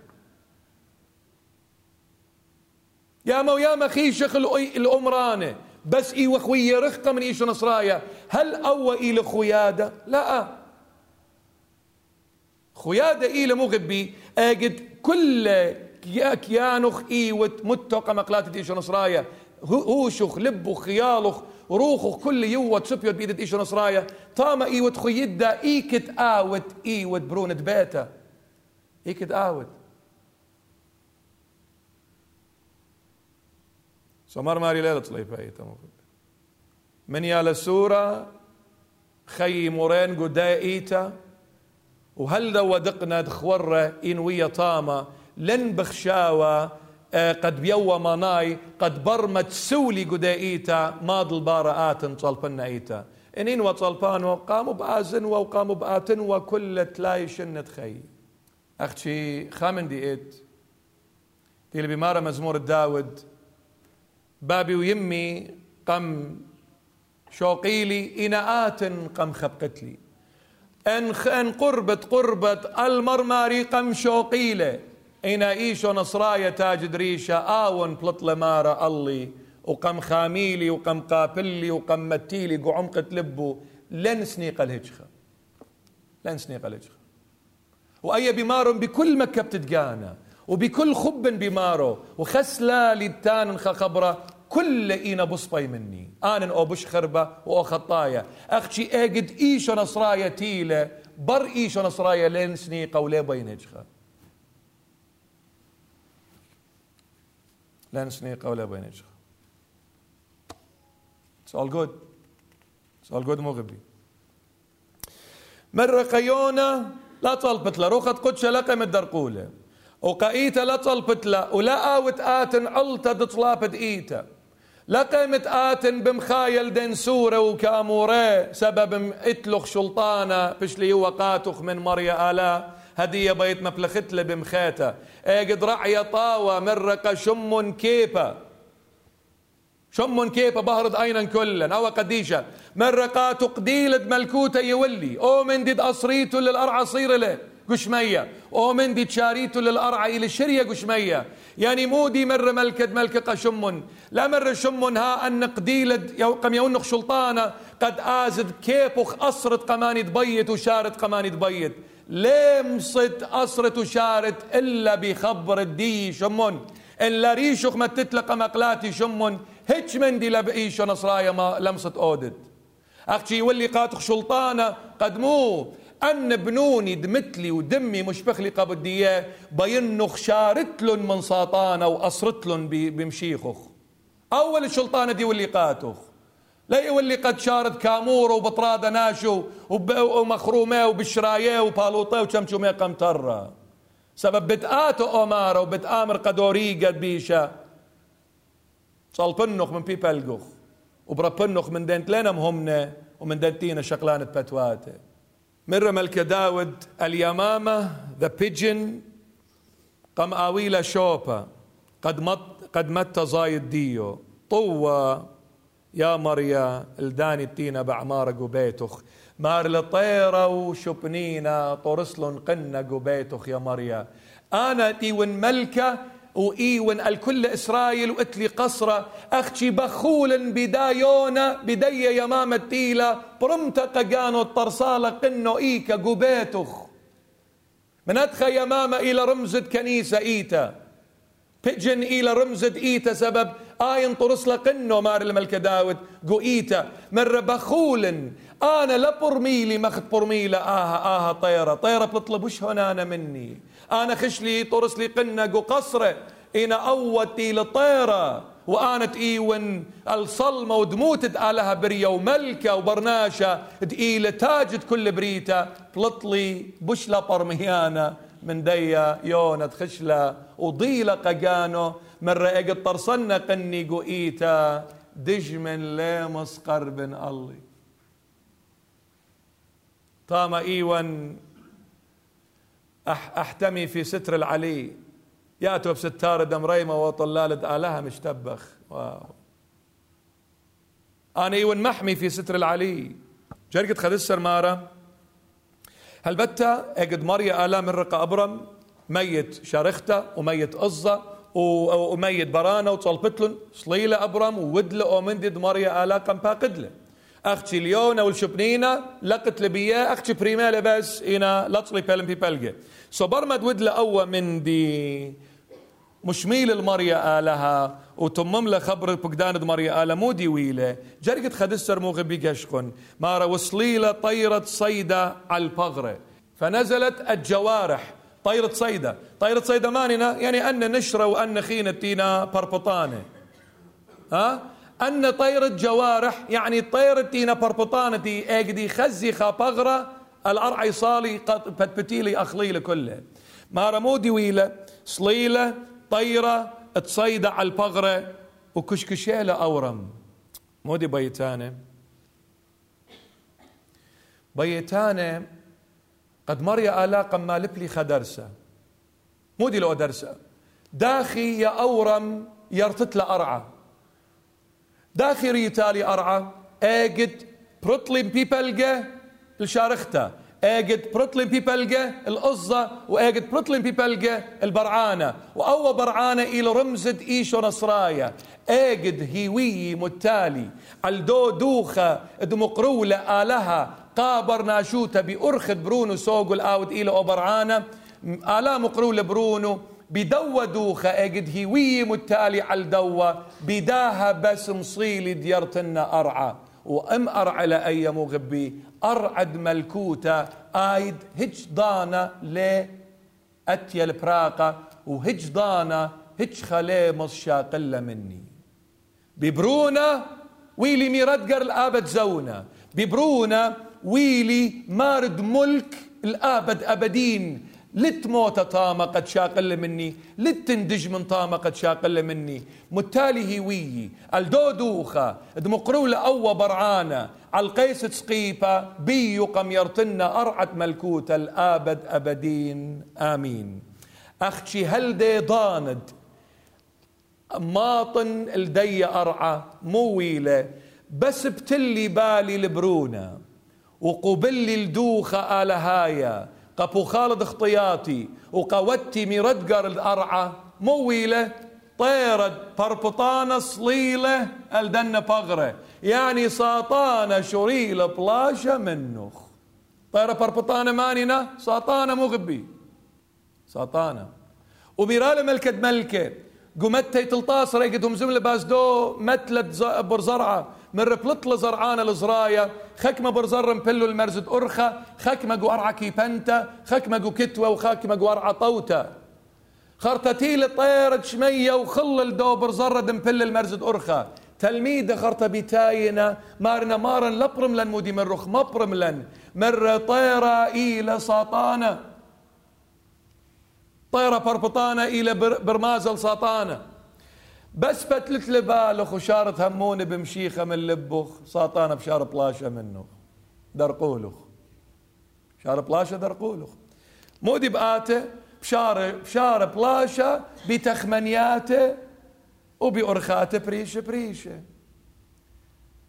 يا مو يا مخيشخ الأمرانة بس إي وخوية رخقة من إيشو نصرايا. هل أو إلى خيادة لا. خيادة إلى مغبي أجد كل كيانخ إيوت متوقع مقلات إيشو نصرايا. هوشخ لبو خيالخ روخخ كل يوت سبيوت بيدت إيشو نصرايا. طاما إيوت خيدا إيكت آوت إيوت برونت بيتا. إيكت آوت. سمر ماري ليلة طليبة من يا لسورة خي مورين قدا إيتا وهل دو دقنا دخورة إن ويا طامة لن بخشاوة آه، قد بيوا ماناي قد برمت سولي قدا إيتا ماض البارآت طلبنا إيتا. إنين وطلبان وقاموا بآزن وقاموا بآتن وكل تلاي شنت خي أختي خامن دي إيت تيلي بمارة مزمور الداود. بابي ويمي قم شوقيلي إناءات قم خبقتلي. إن إن قربت قربت المرماري قم شوقيلة. إنا إيشو نصرايا تاج دريشة آون بلط لمارة الله وقم خاميلي وقم قابلي وقم متيلي قعمقة لبو. لن سنيق الهجخة. لن سنيق الهجخة. وأي بمار بكل مكة بتتقانا. وبكل خب بمارو وخسلا للتان خبرة كل إينا بصبي مني. أنا أو بش خربة وأو خطايا. أختي أجد إيشو نصرايا تيلة بر إيشو نصرايا لين سنيقة ولي بينجخة لين سنيقة ولا بينجخة It's all good It's all good مغبي مرة قيونة لا طلبت له روخت قدش لقم وقايته لا طلبت له ولا آوت آتن علتا دطلابت إيتا لقيمة آتن بمخايل دين سورة وكامورة سبب إتلخ شلطانة بشلي وقاتخ من مريا آلا. هدية بيت مفلخت له بمخيته اجد رعية طاوة مرقة شم كيبة شم كيبة بهرد أينا كلا أو قديشة. مرقات قديلد ملكوتة يولي. أو من ديد أصريته للأرعى صير له. قشمية. أو من دي تشاريتو للأرعى إلى الشرية قشمية. يعني مو دي مرة ملكة ملكة قشم لا مرة شم ها أن قديلد قم يونخ شلطانة قد آزد كيبخ أصرت قماني تبيت وشارت قماني تبيت لمصت أصرت وشارت إلا بخبر الدي شمون إلا ريشخ ما تتلقى مقلاتي شمون هيش من دي لبئيش نصرايا ما لمصت أودت أختي يولي قاتخ شلطانة قد مو أن بنوني دمتلي ودمي مشبخلي قبدية بينخ شارتلن من ساطانة وأصرتلن بمشيخخ. أول الشلطانة دي واللي قاتخ لا يولي قد شارد كامور وبطرادة ناشو ومخرومة وبشراية وبالوطة وشمشومة قمترة سبب بتآتو أمارة وبتآمر قدوري قد بيشا. صالبنخ من بيبلقخ وبربنخ من دنت لنم همنا ومن دنتينا شقلانة بتواته. مرة ملك داود اليمامة ذا بيجن قم آويلا شوبا قد مت قد مت زايد ديو. طوة يا مريا الداني التينا بعمارة قبيتخ. مار لطيرة وشبنينا طرسلن قنة قبيتخ يا مريا. أنا تيون ملكة وإيون الكل إسرائيل وإتلي قصرة. أختي بخول بدايونا بدي يمام التيلة. برمت قجانو الطرسالة قنو إيكا قبيتخ. من أدخى يمامة إلى رمزة كنيسة إيتا. بجن إلى رمزة إيتا سبب. آين طرس لقنو مار الملك داود. قو إيتا مر بخول. أنا لا برميلي مخت برميلة. آها آها طيرة طيرة بتطلب وش هنا أنا مني؟ أنا خشلي طرس لي قنق وقصرة إنا أوتي لطيرة وآنت إيون الصلمة ودموتت آلها بريا وملكة وبرناشة دقيلة تاجد كل بريتا بلطلي بشلة برميانة من ديا يونة خشلة وضيلة قجانو مرة اجد طرصنا قني قوئيتا دجمن ليمس قرب الله طام ايون أحتمي في ستر العلي. ياتوا بستار دم ريمة وطلالة آلها مشتبخ. واو. أنا إيون محمي في ستر العلي. جرقت خدسر هل بتا اجد مريا آلا من رقا أبرم؟ ميت شارخته وميت أزة وميت برانا وطلبتلن صليلة أبرم وودلة ومندد مريا آلا قم باقدله أختي ليونا والشبنينا لقت لبيا أختي بريمالة بس إنا لطلي بيلم بي بلقى. سو برمد ودلة أوى من دي مشميل المريا آلها وتمم له خبر بقداند مريا آلة مو دي ويلة. جرقت خدسر مو غبي قشقن. مارا وصليلة طيرة صيدة على البغرة. فنزلت الجوارح طيرة صيدة طيرة صيدة ماننا يعني أن نشرة وأن خينة تينا بربطانة. ها؟ أن طيرة جوارح يعني طيرة تينا بربطانة تي اجدي خزي خابغرة الأرعي صالي بتبتيلي أخليلة كله. ما رمودي ويلة صليلة طيرة تصيدة على البغرة وكشكشيلة أورم. مودي بيتانة؟ بيتانة قد مريا آلاقا ما لبلي خدرسة مودي لو درسة. داخي يا أورم يرتت أرعى داخي ريتالي أرعى آجد بروتلين بيبلجة الشارخته آجد بروتلين بيبلجة القصة وآجد بروتلين بيبلجة البرعانة. وأول برعانة إلى رمزد إيشو نصرايا. آجد هيوي متالي الدو دوخة دمقرولة آلها قابر ناشوتا بأرخد برونو سوق الآود إلى أوبرعانة آلا مقرولة برونو بدوة دوخة اجد هيوي متالي على الدوة بداها بس مصيلي ديرتنا أرعى. وأم أرعى لاي مغبي أرعد ملكوتا آيد هج دانا ل أتيا البراقة وهج دانا هج خليمص شاقلة مني. ببرونا ويلي ميردقر الآبد زونا. ببرونا ويلي مارد ملك الآبد أبدين. لتموت طامة قد شاقل مني لتندج من طامة قد شاقل مني. متالي هويي الدودوخة دمقرولة أو برعانة القيس تسقيفة بيو قم يرتنا أرعت ملكوت الآبد أبدين. آمين. أختي هل دي ضاند؟ ماطن الدي أرعى مويلة بس بتلي بالي البرونة وقبلي الدوخة آلهايا قبو خالد اخطياتي وقوتي ميردقر الأرعى مويلة طيرة بربطانة صليلة الدنة بغرة يعني ساطانة شريلة بلاشة منخ. طيرة بربطانة مانينا ساطانة مغبي. ساطانة وميرالة ملكة ملكة. قمت تلطاس ريقدهم زملة بازدو متلت برزرعة. من ربلط لزرعانة الزرايا. خكمة برزر مبلو المرزد أرخة. خكمة قو أرعى كيبنتا خكمة قو كتوة وخكمة قو أرعى طوتا. خرطتيل طيرة شمية وخل الدو برزر دمبل المرزد أرخة. تلميذ خرطة بتاينا مارنا مارن لبرم لن مودي من رخ مبرم لن مر طيرة إلى ساطانة. طيرة بربطانة إلى برمازل ساطانة. بس فتلت لبالخ وشارة هموني بمشيخة من لبخ ساطانة بشار بلاشة منه. درقولخ شار بلاشة درقولخ مودي بآته بشار بشار بلاشة بتخمنياته وبأرخاته بريشة بريشة.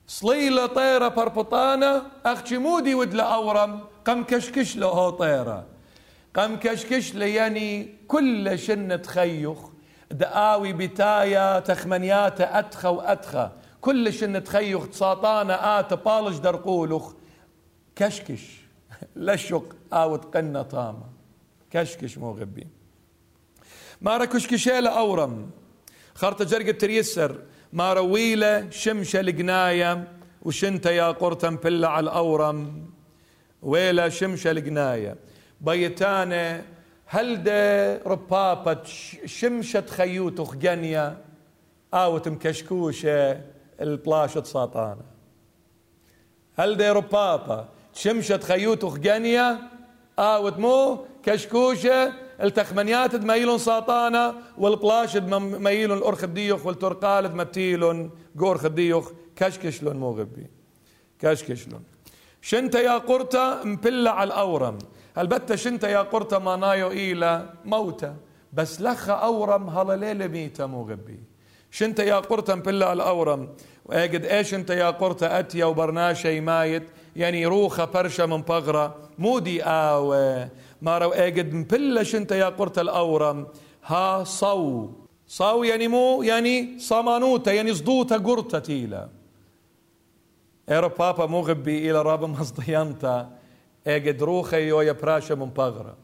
صليلة طيرة بربطانة أختي مودي ودل أورم قم كشكش له طيرة. قم كشكش له يعني كل شنة خيخ دآوي بتايا تخمنيات أتخى وأتخى كل شن تخيخ تساطانا آت بالج درقولخ. كشكش. [laughs] لشق آوت قنة طامة كشكش مو غبي. ما كشكشيلة أورم. خرطة جرقة تريسر. ما رويلة شمشة القناية وشنت يا قرطة مبلة على الأورم. ويلا شمشة القناية بيتانة هل ده ربابة شمشة خيوت خجنيا آوت مكشكوشة البلاشة ساطانة هل ده ربابة شمشة خيوت خجنيا آوت مو كشكوشة التخمنيات ميلون ساطانة والبلاش ميلون الأرخ الديوخ والترقال متيلون قور خديوخ كشكشلون مو غبي. كشكشلون شنت يا قرطة مبلة على الأورم. البتة شنت يا قرطة نايو إيلا موتى بس لخ أورم ميتة مو غبي شنت يا قرطة مبلا الأورم؟ وأجد إيش أنت يا قرطة أتيا وبرناشي مايت؟ يعني روخة برشا من بغرة. مودي آو ما رو أجد مبلا شنت يا قرطة الأورم؟ ها صو. صو يعني مو يعني صمانوتا يعني صدوتا قرطة تيلا. إيرو بابا مغبي إلى رابا مصديانتا أجد روخة يا براشا من بغرة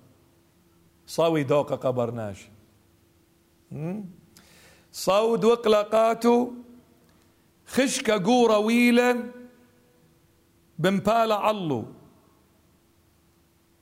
صاوي دوقة قبرناش صود وقلقاتو خشكة قورة ويلة بمبالة علو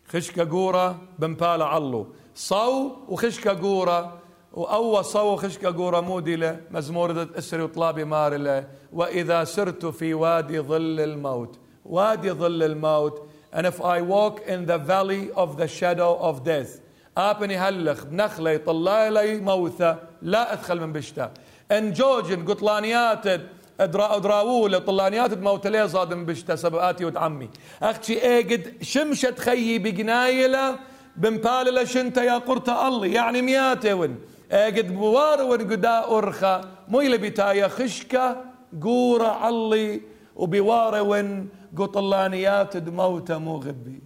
خشكة قورة بمبالة علو صو وخشكة قورة وأول صو خشكة قورة مودلة مزمورة أسري وطلابي مارلة وإذا سرت في وادي ظل الموت وادي ظل الموت and if I walk in the valley of the shadow of death ابني هلخ بنخلة يطلع لي موثة لا أدخل من بشتا ان جوجن قطلانيات ادرا ادراوله طلانيات موت لي صاد من بشتا سبقاتي وتعمي أختي إيقد شمشة خيي بقنايلة بمبالة شنت يا قرطة الله يعني مياتي ون. إيقد بوار ون قدا ارخا مويلة بتايا خشكة قورة علي وبوار ون قطلانيات دموت مو غبي.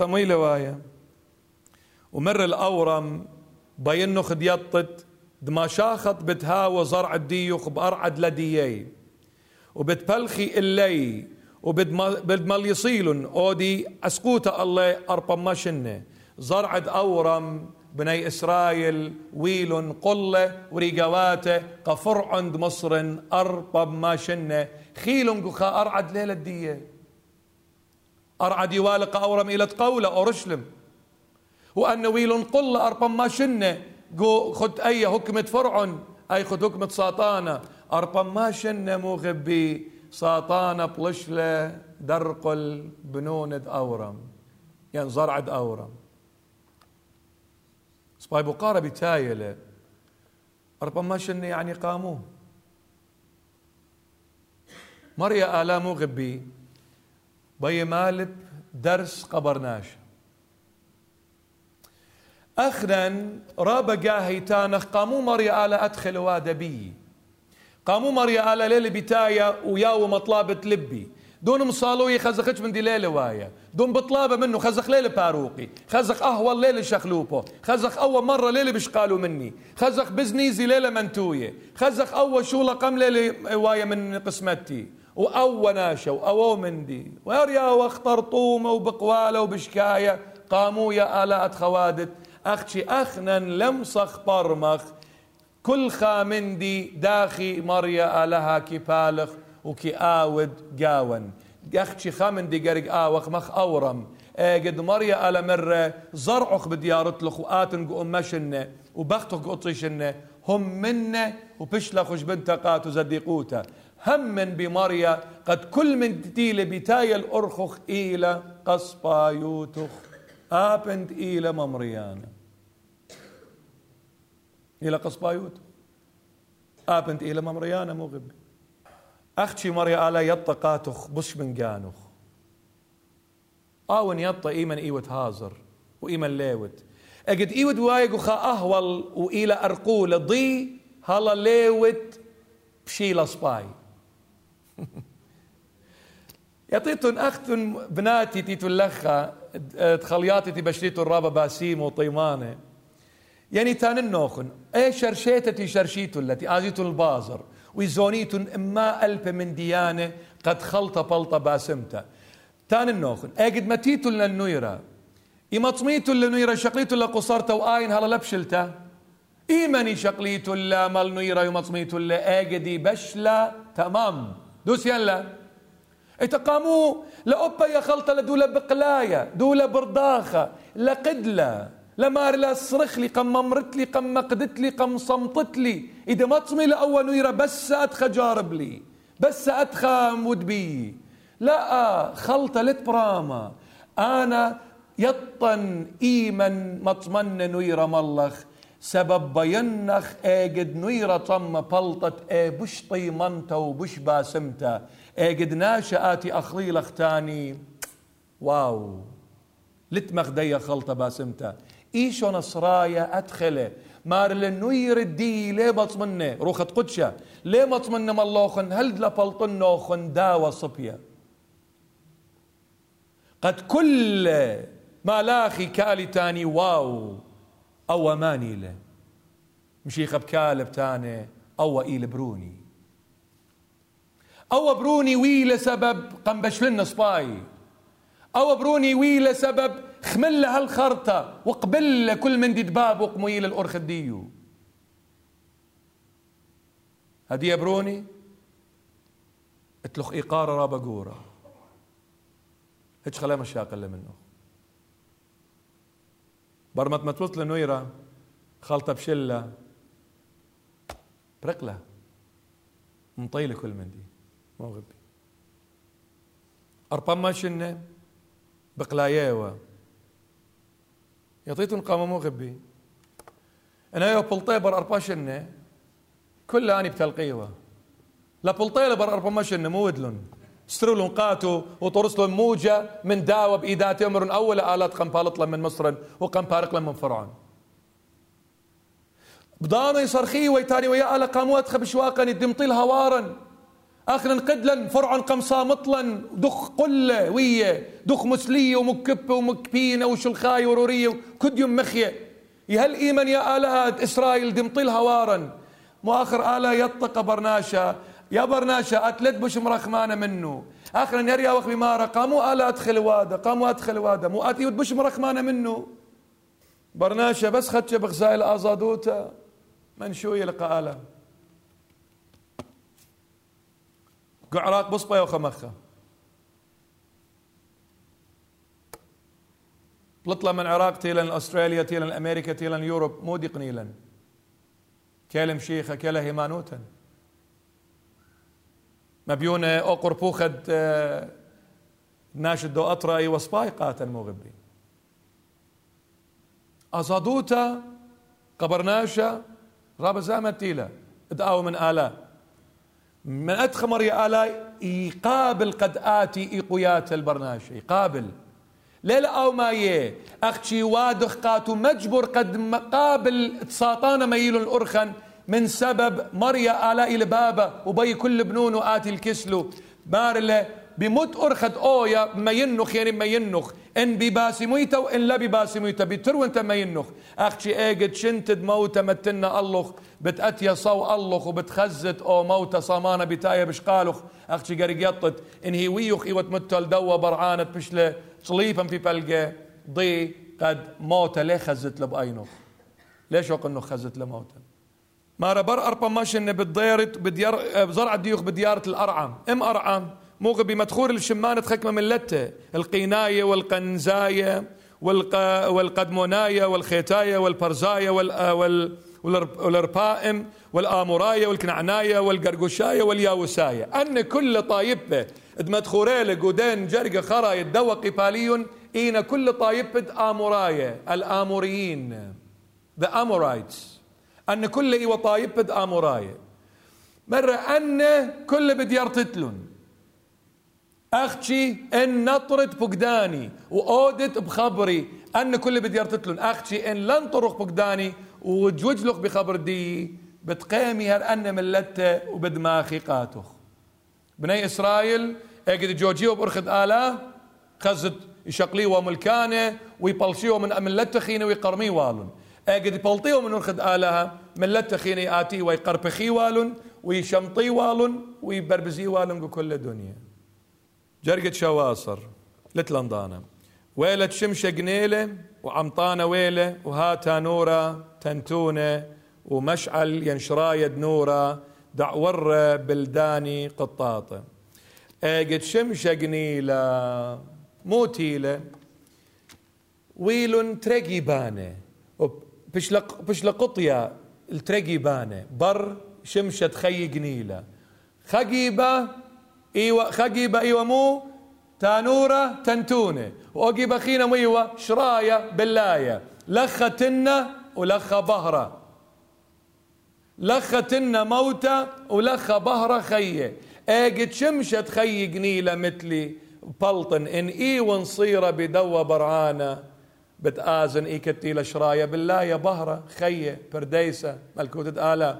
مويلة وايا ومر الأورم بينه خديطت دماشاخط بتهاوى زرع الديوخ بأرعد لديي. وبتبلخي اللي وبدمل يصيلن أودي اسقوتا الله اربم ماشنه زرعد أورم بني إسرائيل ويل قله وريقواته قفر عند مصر اربم ماشنه خيل قخا أرعد ليلة دية. أرعد يوالق أورم إلى قوله أورشلم. وأن ويل قل أربم ما شنة جو خد أي حكمة فرعون أي خد حكمة ساطانة أربم ما شنة مو غبي. ساطانة بلشلة درقل بنوند أورم. يعني زرعد أورم. سباي بقارة بتايلة أربم ما شنة يعني قاموه؟ مريا آلامو غبي. بي مالب درس قبرناش أخنا راب جاهي تانخ قامو مريا آلا أدخل وادبي. قامو مريا آلا ليلة بتايا وياو مطلابة لبي. دون مصالوي خزخش من دي ليلة وايا دون بطلابة منه خزخ ليلة باروقي. خزخ أهوى ليلة شخلوبو. خزخ أول مرة ليلة بشقالوا مني. خزخ بزنيزي ليلة منتوية. خزخ أول شو لقم ليلة وايا من قسمتي. وأو ناشا وأو مندي ويريا واخترطومة وبقوالة وبشكاية. قاموا يا آلاء خوادت. أختي أخنا لمصخ برمخ كل خامندي داخي مريا لها كي بالخ وكي آود جاون. أختي خامندي قرق آوخ مخ أورم. قد مريا على مرة زرعخ بديارت لخ وآتن قوم مشنة وبختخ قطيشنة هم منه وبشلخش بنت قاتو زديقوتا هم من بمريا قد كل من تيل بتايا الأرخخ إلى قصبا يوتخ آبند إلى ممريانا إلى قصبايوت آبند إلى ممريانا مغب. أختي مريا على يطا قاتخ بش من جانخ. آون يطا إيمن إيوت هازر وإيمن ليوت. أجد إيوت وايق وخا أهول وإلى أرقول ضي هلا ليوت بشيلا سباي [laughs] يعطيتن أختن بناتي تيتو اللخة تخلياتي بشريتو الرابة باسيم وطيمانة يعني تان النوخن اي شرشيتتي شرشيتو التي آزيتو البازر؟ ويزونيتن إما ألف من ديانة قد خلط بلطة باسمتا. تان النوخن أجد متيتو للنويرة. إمطميتو للنويرة شقليتو لقصرتا وآين هلا لبشلتا. إيماني شقليتو لا مال نويرة يمطميتو أجدي بشلا تمام. دوس يلا. اتقاموا لأوبا يا خلطة لدولة بقلاية دولة برداخة لقدلة لمار لا صرخ لي قم ممرت لي قم مقدت لي قم صمتت لي. إذا ما تصمي لأول نيرة بس أتخى جارب لي بس أتخى مدبي لا خلطة لت براما. أنا يطن إيمن مطمن نويرة ملخ. سبب بينخ اجد نويرة طم بلطت اي بش طيمنتا وبش باسمتا اجد ناشئاتي أخليل أختاني. واو. لتمخ دي خلطة باسمتا ايشو نصرايا أدخله؟ مار لنوير الدي ليه بطمنه؟ روخت قدشة. ليه بطمنه مالوخن هل لبلطنوخن داوى صبيا قد كل ما لاخي كالي تاني واو أو ماني له. مشيخ بكالب تاني أو إيل بروني. أو بروني ويل سبب قنبشلن صباي أو بروني ويل سبب خمل هالخرطة وقبل كل من دي دباب وقمويل الأرخ الديو. هدي بروني اتلخ إيقارة رابا قورة. هيك خلا مشاق اللي منه برمت ما توصل نويرة خلطة بشلة. برقلة. مطيلة كل من دي. مو غبي. أربما ما شنة بقلاياوة. يعطيتن قامة مو غبي. أنا يو بلطي بر أربا شنة كل أني بتلقيوة لا بلطي بر أربا ما شنة مو ودلن. ستروا لهم قاتوا وطرس لهم موجة من داوة بإيدات أمر أول آلات قنبالط من مصر وقنبارق من فرعون. بضاني صرخي ويتاني ويا آلا قاموات خبشواقا الدمطيل هوارا اخر قدلا فرعا قمصا مطلا دخ قلة وية دخ مسلية ومكبة ومكبينة وشلخاي ورورية وكديم مخية. يهل ايمن يا آلهات إسرائيل دمطيل هوارا. مو آخر آلة يطق برناشا. يا برناشا أتلت بش مرخمانه منه آخرا يريا وخ بمارة قاموا الا ادخل واده قاموا ادخل واده مو اتي بش مرخمانه منه برناشا بس خدشة بغزايل ازادوتا من شو يلقى اله قعراق بصبة وخمخة. بلطلة من العراق تيلا استراليا تيلا أمريكا تيلا يوروب مو دي قنيلا كلم شيخة كلا هيمانوتا مبيونة أو قربوخد آه، ناشد دو اطرأي وصباي قاتل مغبي أصادوتا قبرناشا رابا زامت تيلا. ادعوا من آلاء من أدخمر يا آلاء يقابل قد آتي إقويات البرناش. يقابل ليلة أو ما يه أختي وادخ قاتو مجبر قد مقابل تساطانا ميل الأرخن. من سبب مريا آلاء البابا وبي كل بنون وآتي الكسلو. بارله بموت أرخد أويا ما ينخ يعني ما ينخ إن بباسميتا وإن لا بباسميتا بترو أنت ما ينخ أختي إيجد شنتد موتة متنا الله بتأتيا صو الله وبتخزت أو موتة صامانة بتايا بشقالخ. أختي قرقيطت إن هي ويوخ إيوت متل دوا برعانة بشلة صليفا في بلقة. ضي قد موتة ليه خزت لبأينخ ليش وقت إنه خزت لموتة ما بر أربا ماشن بالضيرت بديار بزرع ديوخ بديارة الأرعم إم أرعم موغ بمدخور الشمانة خكمة من لته القيناية والقنزاية والقدموناية والخيتاية والبرزاية وال والاربائم والآموراية والكنعناية والقرقشايه والياوساية. أن كل طايبه مدخوريله قودين جرقه خرا يتدوق بالي إين كل طايبة آموراية. الآموريين the Amorites. أن كل إيوة طايبة آموراية. مرة أن كل بديار تتلون أختي إن نطرت بقداني وأودت بخبري أن كل بديار تتلون أختي إن لن طرق بقداني وتجوجلق بخبر دي. بتقيمي هر أن ملتة وبدماخي قاتخ. بني إسرائيل أجد جوجيو برخد آلا خزت يشقلي وملكانة ويبلشيو من ملتة خينة ويقرمي والون أجد يبلطيو من أرخد آلها ملتة خينة آتي ويقربخي والون ويشمطي والون ويبربزي والون بكل الدنيا جرقت شواصر لتلندانا ويلة شمشة قنيلة وعمطانة ويلة وهاتا نورة تنتونة ومشعل ينشرايد نورة دعور بلداني قطاطة. قد شمشة قنيلة موتيلة ويل ترقيبانة بشلق بشلقطيا بر شمشة خي قنيلة. خقيبة إيوه خقيبة إيوه مو تانورة تنتونة. وأجيب أخينا ميوة شراية بلاية. لختنا ولخ بهرة. لختنا موتى ولخ بهرة خية. اجد شمشة خي قنيلة مثلي بلطن. إن إي ونصيرة بدوة برعانة. بتآزن إيكتي لشرايا بالله يا بهرة خية. برديسة ملكوتة آلا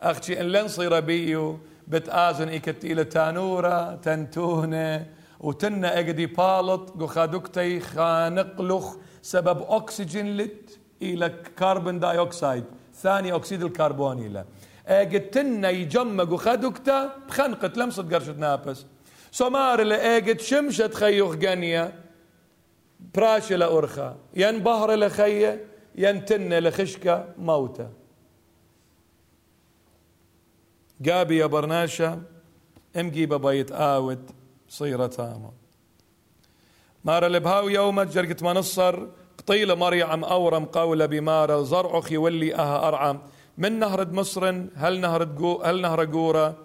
أختي إن لن صير بيو. بتآزن إيكتي لتانورة تنتونة وتنا اجدي بالط قخادوكتي خانقلخ سبب أكسجين لت إلى كربون دايوكسيد ثاني أكسيد الكربون إلى اجد تنا يجمق وخدوكتا بخنقة لمسة قرشة نابس. سمار اجد شمشة خيوخ جنيا براش لأرخا ين بهر لخيه ين تن لخشكة موتة. قابي يا برناشا امجي ببيت آود صيرة تامة مار لبهاو يوم جرقت منصر قطيلة مريعم أورم قولة بمارة زرعخ يولي أها أرعم. من نهر مصر هل نهر هل نهر جورة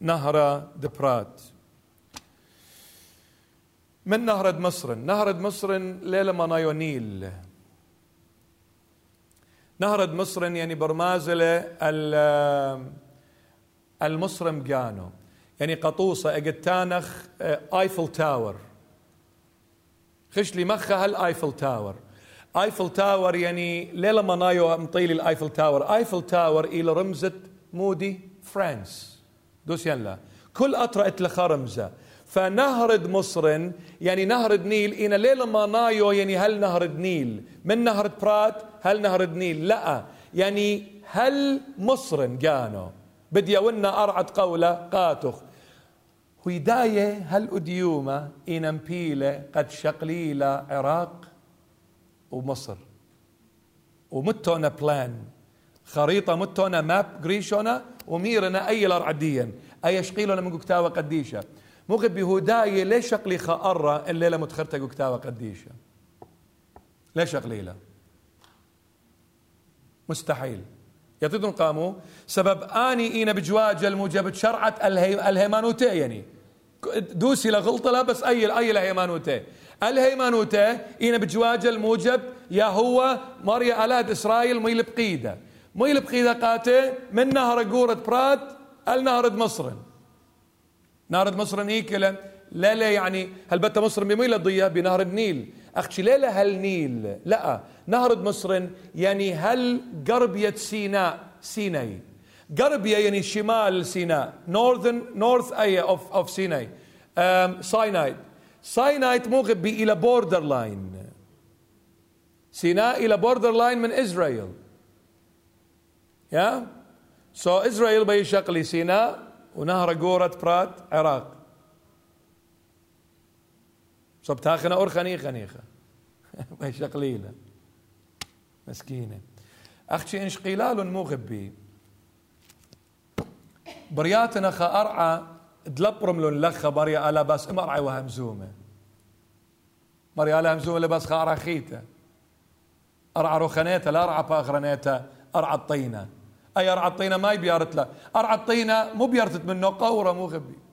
نهر دبرات. من نهر مصر؟ نهر مصر ليلة منايونيل نهر مصر يعني برمازلة المصرم جانو. يعني قطوصة اجتانخ ايفل تاور خش لي مخها هالايفل تاور ايفل تاور يعني ليلة منايو مطيلي الايفل تاور ايفل تاور إلى رمزة مودي فرانس. دوس يلا. كل أطرأت لخا رمزة. فنهر مصر يعني نهر النيل إنا ليلة منايو يعني هل نهر النيل من نهر برات؟ هل نهر النيل لأ. يعني هل مصر جانو. بدي ونا أرعد قولة قاتخ. ويداية هل أديومة إن مبيلة قد شقليلة عراق ومصر. ومتونا بلان. خريطة متونا ماب قريشونا وميرنا أي الأرعديا أي شقيلونا من كتابة قديشة. مغب بهداية ليش شقلي خأرة الليلة متخرتة كتابة قديشة. ليش شقليلة. مستحيل. يعطيكم قاموا. سبب آني إينا بجواج الموجب شرعه الهيمانوتي يعني. دوسي لغلطة لا بس اي أي الهيمانوتي. الهيمانوتي إينا بجواج الموجب يا هو مريا ألاد إسرائيل ميل بقيدة. ميل بقيدة قاتي من نهر قورة براد النهر مصر. نهر مصر إيكلا. لا لا يعني هل بت مصر بميل ضيه بنهر النيل. أختي ليلة هالنيل لا. نهر مصر يعني هل قربية سيناء؟ سيناي قربية يعني شمال سيناء. Northern north area of, of سيناي ساينايت ساينايت موغب إلى بوردر لاين سيناء إلى بوردر لاين من إسرائيل. يا سو إسرائيل بيشقلي سيناء ونهر قورة برات عراق. صبتاخنا أور خنيخة نيخة مش قليلة مسكينة أختي إنش قلال مو غبي برياتنا خا أرعى دلبرم لون لخا بريا ألا بس إم وهمزومة مريا ألا همزومة لبس خا أرعى خيته أرعى رخنيته لا أرعى باغرنيته أرعى الطينة أي أرعى الطينة ما يبيارت له أرعى الطينة مو بيارتت منه قورة مو غبي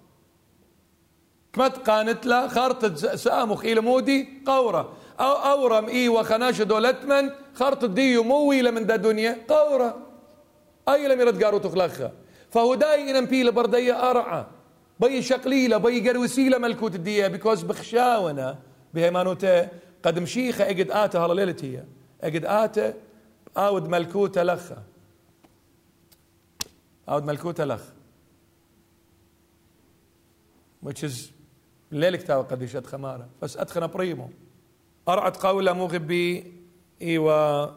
كمت قانت له خرطة سامخ إلى مودي قورة. أو أورم إي وخناش دولتمن خرطة ديو مويلة من دا دنيا قورة. أي لم يرد قارو تخلخها فهو داي إن بيلا أرعى. بي شقليلة بي قروسيلة ملكوت الدية. بيكوز بخشاونا بهيمانوته قد مشيخة اجد آتا هلا ليلتي اجد آتا آود ملكوته لخا آود ملكوته لخ which is الليل كتاب قديش أدخى مارا بس أدخنا بريمو. أرعد قولة مو غبي. إيوا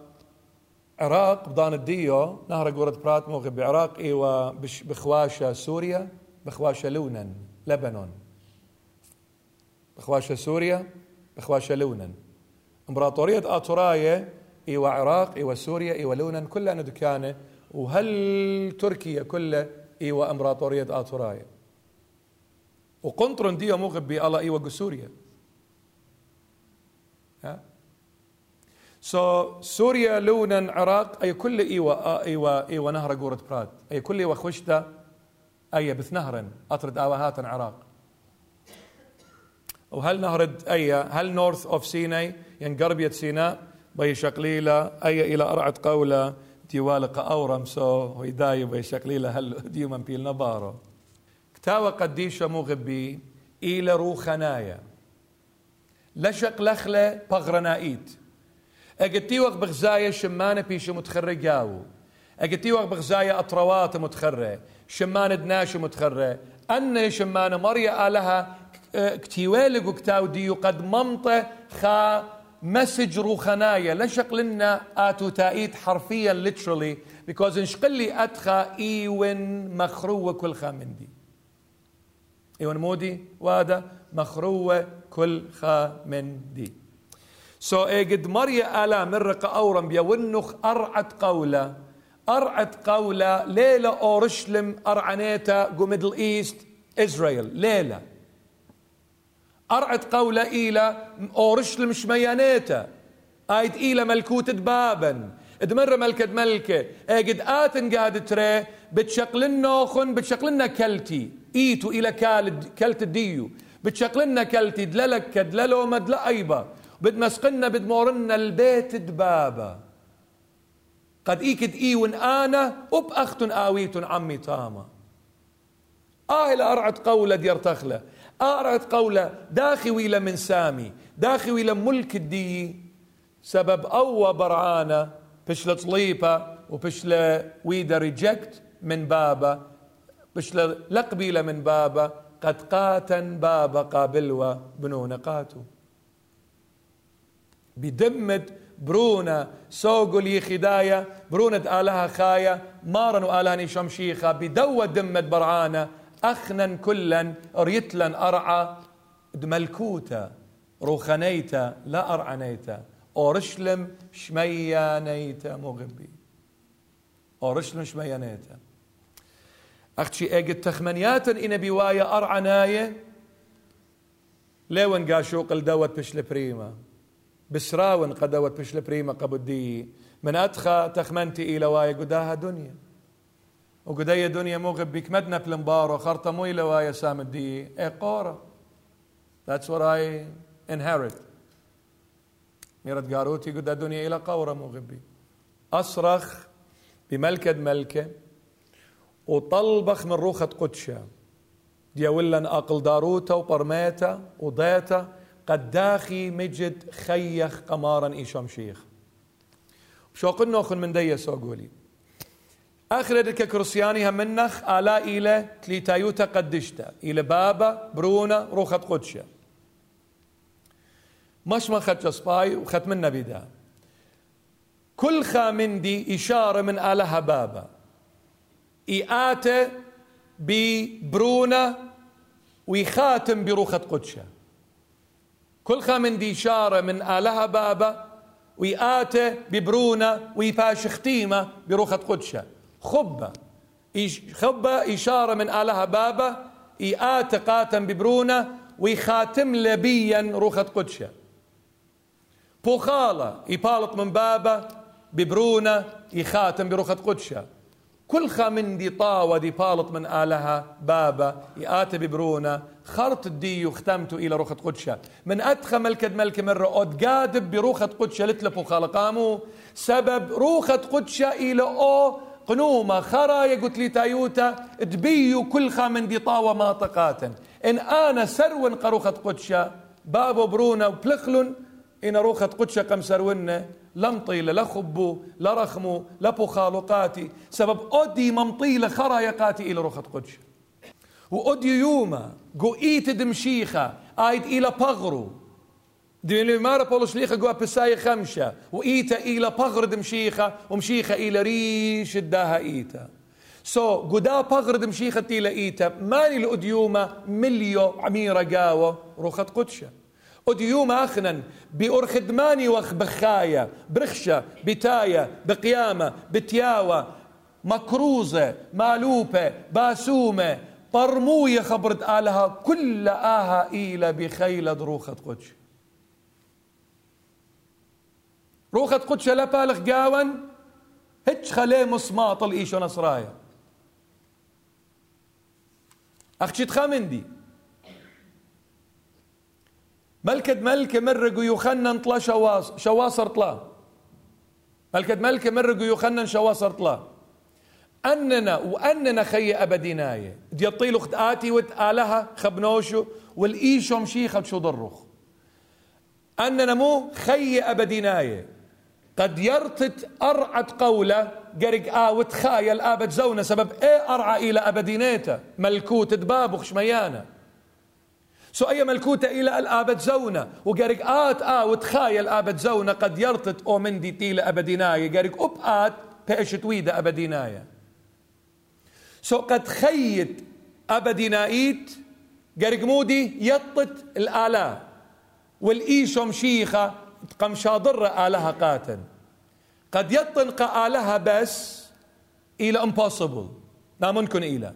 عراق بضان الديو. نهر قورة برات مو غبي. عراق إيوا بخواشة سوريا بخواشة لونن لبنان بخواشة سوريا بخواشة لونن. إمبراطورية آتوراية إيوا عراق إيوا سوريا إيوا لونن كلها دكانة وهل تركيا كلها إيوا إمبراطورية آتوراية؟ دي موغب بي الله ايوا سوريا ها؟ سو سوريا لونا عراق أي كل ايوا ايوا ايوا نهر قورة براد. أي كل ايوا خشتا أي بثنهرن أطرد اواهات عراق. وهل نهرد أي هل نورث اوف سيناي ين قربية سيناء بي شقليلة أي إلى أرعد قولة ديوالق أورم سو ويداي بي شقليلة هل ديوما بيل نبارو. تاوى قديشة مغبي إلى روخنايا. لشق لخلة بغرنائيت. اجتي وقت بغزايا شمانة بيش متخرج جاو. اجتي وقت بغزايا أطروات متخرة. شمانة دناش متخرة. أن شمانة مريا لها كتيوالق وكتاو ديو قد ممطة خا مسج روخنايا. لشق لنا آتو تايت حرفيا literally because انشقلي أتخا إيون مخروة كل خامندي إيون مودي وادا مخروة كل خامندي سو so, اجد مريا آلا مرق أورم بيونخ أرعت قولة أرعت قولة ليلة أورشلم أرعنيتا جو ميدل إيست إسرائيل ليلة. أرعت قولة إلى أورشلم شميانيتا. آيت إلى ملكوت بابا دمر ملكة ملكة. اجد آتن قاعد تري بتشقلنا خن بتشقلنا كلتي. إيتو إلى كالد كلت الديو. بتشقلنا كلتي دللك كدللو مدلأ أيبا. بدمسقنا بدمورنا البيت دبابا قد إيكد إيون أنا وب أختن آويتن عمي تاما. آه إلى أرعت قولة دير تخلة. أرعت قولة داخي ويلا من سامي. داخي ويلا ملك الدي. سبب أو برعانة بشلة طليبة وبشلة ويدا ريجكت من بابا بشلة لقبيلة من بابا قد قاتن بابا قابلوا بنون قاتو بدمد برونا سوقو لي خدايا برونا آلها خايا مارن آلهني شمشيخة بدوة دمد برعانة أخنا كلا أريتلا أرعى. دملكوتا روخنيتا لا أرعنيتا. أورشلم شميانيتا مغبي. أورشلم شميانيتا. أختي أجد تخمنياتا إن بوايا أرعناية ليون قاشوق الدوت بشل بريما بسراون قدوت بشل بريما قبدي من أدخى تخمنتي إلى وايا قداها دنيا. وقدية دنيا مغب بك مدنا بلمبارو. خرطة مو إلى وايا سام الدي قورة. That's what I inherit. ميرت قاروتي قد الدنيا إلى قورة مغبي أصرخ بملكة ملكة. وطلبخ من روخة قدشة. ديولن أقل داروتا وبرميتا وضيتا. قد داخي مجد خيخ قمارا إيشام شيخ شو قلنا من دي سوقولي آخر دك كرسياني منخ آلا إلى تليتايوتا قدشتا. إلى بابا برونا روخت قدشة. مش ما خدش سباي وخت منا بدا كل خامندي إشارة من آلها بابا. إيآتة ببرونا ويخاتم بروخة قدشة. كل خامندي إشارة من آلها بابا ويآتة ببرونا ويفاش ختيمة بروخة قدشة. خبة. خبة إشارة من آلها بابا إيآت قاتم ببرونة ويخاتم لبيا روخة قدشة. بوخالة. يبالط من بابا ببرونة يخاتم بروخة قدشة. كل خامن دي طاوة دي بالط من آلها بابا يآت ببرونة خرط الدي ختمته إلى روخة قدشة. من أدخى ملكة ملك مرة أد قادب بروخة قدشة لتلفو خالقامو. سبب روخة قدشة إلى أو قنومة خرايا قلت لي تايوتا تبيو كل خامن دي طاوة ما طقاتا إن أنا سرون قروخة قدشة بابو برونا وبلخلن إن روخة قدشة قم سرونة. لم طيلة لا خبو لا رخمو لا بخالقاتي سبب أدي ممطيلة خرايا قاتي إلى روخة قدشة وأدي يوما قو إيت دمشيخة آيد إلى بغرو دي مارا بولو شليخة قوى بساية خمشة. وإيتا إلى بغرد مشيخة ومشيخة إلى ريش الداها إيتا. سو so, قدا بغرد مشيخة إلى إيتا ماني الأديومة مليو عميرة قاوة روخة قدشة أديومة أخنا بأرخدماني وخ بخاية برخشة بتاية بقيامة بتياوة مكروزة مالوبة باسومة برموية خبرت آلها كل آها إلى بخيلة دروخة قدش روخة قدشة لا بالغ قاون هتش خليه مصماط الإيشو نصرايا أخشي تخامندي ملكة ملكة مرق يخنن طلا شواص شواصر طلا. ملكة ملكة مرق يخنن شواصر طلا. أننا وأننا خي أبديناية دي الطيل أخت آتي وتآلها خبنوشو والإيشو مشيخة شو ضرخ. أننا مو خي أبديناية قد يرتت أرعت قولة قرق آ وتخايل آبد زونة سبب إيه أرعى إلى أبدينيتا ملكوت دباب خشميانة سو أي ملكوتة إلى الآبد زونة وقرق آت آ وتخايل آبد زونة قد يرتت أو من دي تيلة أبديناية. قرق أب آت بيش تويدة أبديناية. سو قد خيت أبدينايت قرق مودي يطت الآلاء والإيشو مشيخة قمشاضرة آلها قاتل. قد يطنق آلها بس إلى impossible. لا ممكن إلى.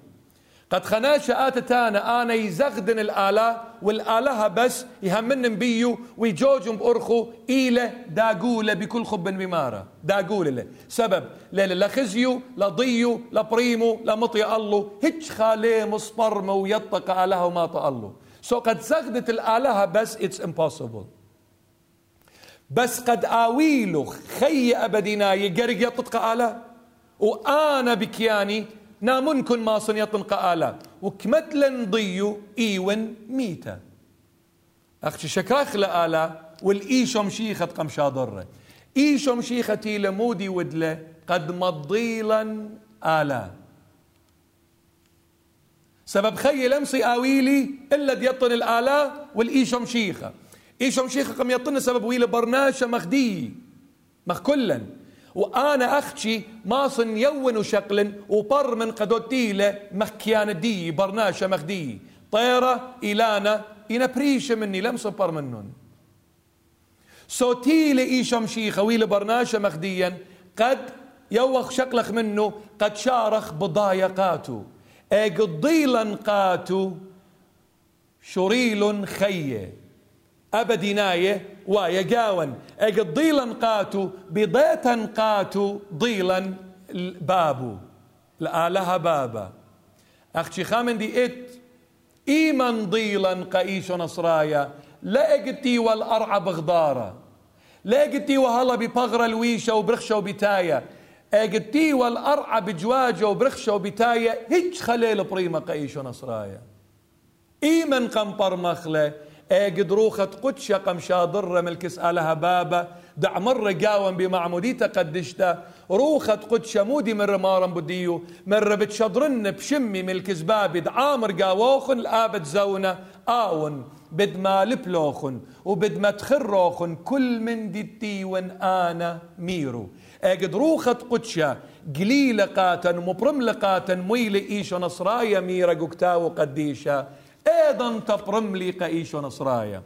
قد خناش آتتانا أنا يزغدن الآلة والآلهة بس يهمن بيو ويجوجم بأرخو إلى داقولة بكل خب بمارة داقولة له. سبب ليلة لا خزيو لا ضيو لا بريمو لا مطي الله. هيج خالي مصبرم ويطق آلهة وما الله. سو قد زغدت الآلهة بس it's impossible. بس قد آويلو خي أبدنا يقرق يطتق آلا وأنا بكياني نامنكن ما صن يطنق آلا وكمتلن ضيو إيون ميتا. أختي شكراخ لآلا. والإيشو مشيخة قم شاضرة إيشو مشيختي لمودي ودلة. قد مضيلا آلا. سبب خي لمسي آويلي إلا ديطن الآلا والإيشو مشيخة إيشو مشيخة قم يطن سبب ويلا برناشة مخدي. مخ كلا وأنا أختي ماصن يون وشقل وبر من قدوتيلة مخيان دي برناشة مخدي طيرة إلانا إنا بريشة مني لمس بر منن. صوتيلة إيشو مشيخة ويلا برناشة مخديا قد يوخ شقلخ منه قد شارخ بضايقاته اقضيلا قاتو شريل خية. أبديناية ويقاون اقضيلا قاتو بضيتا قاتو ضيلا بابو. لآلها بابا. أختي خامن دي إت إيمن ضيلا قايش نصرايا لا أقتي والأرعى بغدارة لا أقتي وهلا ببغرة الويشة وبرخشة وبتاية أقتي والأرعى بجواجة وبرخشة وبتاية هيج خليل بريمة قايش نصرايا إيمن قمبر مخله اجد روخة قدشة قم شاضرة ملكس آلها بابا. دع مرة قاوم بمعموديتا قدشتا. روخة قدشة مودي مرة مارم بديو. مرة بتشضرن بشمي ملكس بابي. دعامر قاووخن الآبد زونة آون بد ما لبلوخن وبد ما تخروخن كل من دي تيون آنا ميرو. اجد روخة قدشة قليلة قاتا مبرم قاتا مويل إيشو نصرايا ميرا قكتاو قديشة أيضا تبرم لي قايش ونصرايا.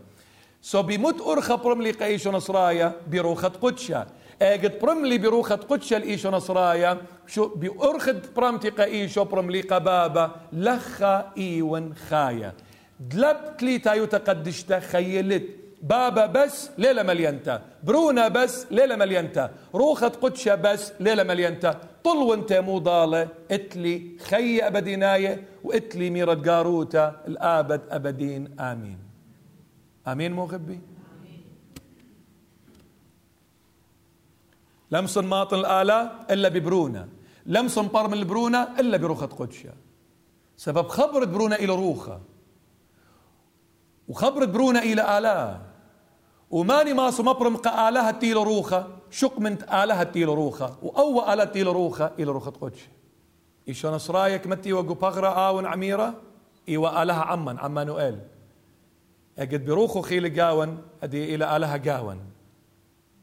سو بموت أرخة برم لي قايش ونصرايا بروخة قدشة. أجد برم لي بروخة قدشة الإيش ونصرايا. شو بأرخد برمتي قايش وبرم لي قبابة. لخا إيون خايا. دلبت لي تايو تقدشتا خيلت. بابا بس ليلة مليانتا. برونا بس ليلة مليانتا. روخة قدشة بس ليلة مليانتا. طل وانت مو ضالة اتلي خي أبديناية واتلي ميرة قاروتا الآبد أبدين. آمين. آمين مو غبي؟ لمس ماطن الآلة إلا ببرونا لمس برم البرونة إلا بروخة قدشة. سبب خبرت برونا إلى روخة. وخبرت برونا إلى آلاه وماني ماسو مبرم آلها تيلو روخة. شق من آلها تيلو روخة. وأو آلها تيلو روخة. إلى روخة قدش. إيشو نصرايك متي وقو بغرة آون عميرة؟ إيوا آلها عمان عمانوئيل أجد بروخو خيل قاون أدي إلى آلها قاون.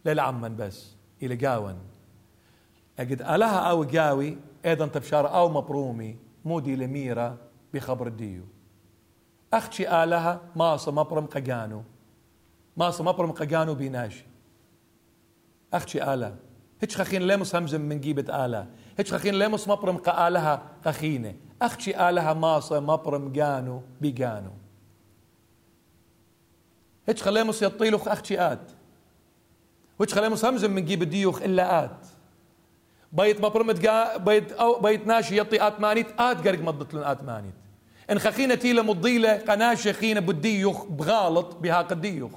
للعمان بس إلى قاون. أجد آلها أو قاوي أيضا تبشار أو مبرومي مودي لميرة بخبر الديو أختي آلها ماصة مبرم قجانو ماصة مبرم قجانو بيناشي أختي آلة هيش خخين لمس همزم من جيبة آلة هيش خخين لمس مبرم قآلها خخينة. أختي آلها ماصة مبرم جانو بيجانو هيش خليمس يطيلو أختي آت. وش خليمس همزم من جيب ديوخ إلا آت. بيت مبرم بيت أو بيت ناشي يطي آت مانيت آت قرق مضت لن آت مانيت. إن خخينة تيلة مضيلة قناشة خينة بديوخ بغالط بها قديوخ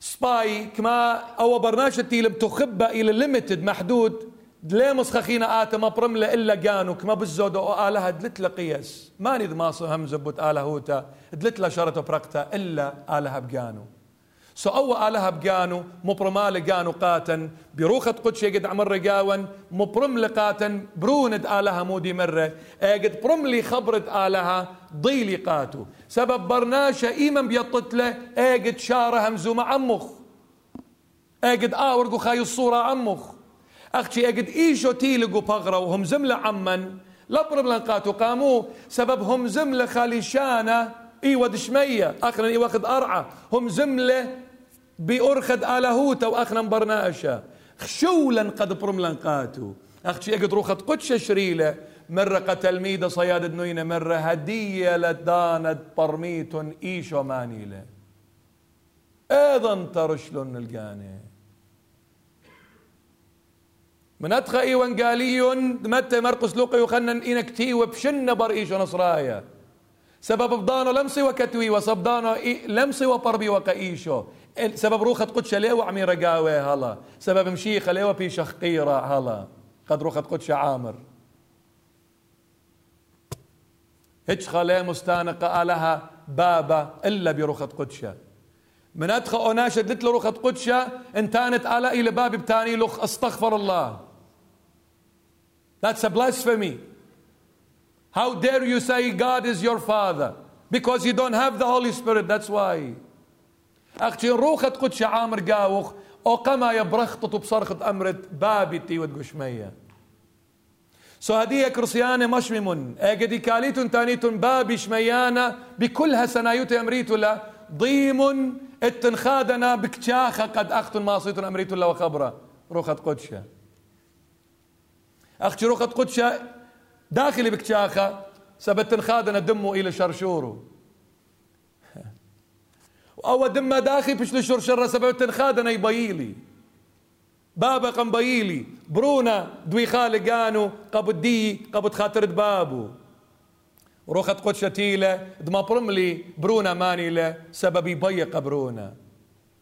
سباي كما أو برنامج تيلم تخبى إلى ليميتد محدود دليمس آتا ما برملة إلا قانو كما بالزود أو آلها دلت قياس ما نيد ما همزة بوت آلها هوتا دلت شرطة برقتا إلا آلها بقانو سو أو آلها بقانو مبرمال قانو قاتن بروخة قدش قد عمر رقاون مبرم لقاتن بروند آلها مودي مرة. قد برم لي خبرت آلها ضيلي قاتو سبب برناشة إيمن بيطت له قد شاره همزوم عمخ. قد آورقو خاي الصورة عمخ. أختي قد إيشو تيلقو بغرة وهم زملة عمن. لبرم لنقاتو قامو. سبب هم زملة خالي شانة إيوة دشمية. أخنا إيوة أرعى. هم زملة بأرخد آلهوتا وأخنا برناشا خشولا قد برملن قاتو أختي أقد روخت قدش شريلة. مرة قتل ميدة صياد نوينة مرة هدية لدانت برميت إيشو مانيلة. أيضا ترشلن القاني من أدخى إيوان متى مرقس لوقي وخنن إنك تي وبشن بر إيشو نصرايا. سبب بضانو لمسي وكتوي وصبدانو لمسي وبربي وكايشو سبب روخة قدش ليو عمي رقاوي هلا. سبب مشيخة ليو في شخقيرة هلا. قد روخة قدش عامر. هيش خلي مستانقة لها بابا إلا بروخة قدشة من أوناشة قلت له روخة قدشة انتانت على إلى باب بتاني لخ أستغفر الله That's a blasphemy How dare you say God is your father? Because you don't have the Holy Spirit, that's why. أختي روخة قدش عامر قاوخ أو قما يبرخطط بصرخة أمرت بابي تي ودقشمية سو هدية كرسيانة مش ممن اجدي كاليتون تانيتون بابي شميانة بكلها سنايوت أمريتو لا ضيم اتنخادنا بكتشاخة قد أختن ماصيتون أمريتو لا وخبرة روخة قدشة. أختي روخة قدشة داخلي بكشاخة سبت خادنا دمه إلى شرشورو. أو دم داخل بشل شرشرة سبت خادنا يبيلي بابا قم بيلي برونا دوي خالق قانو قبض دي قبض خاطر بابو. روخت قدش تيلة دما برملي برونا مانيلة سبب يبيق برونا.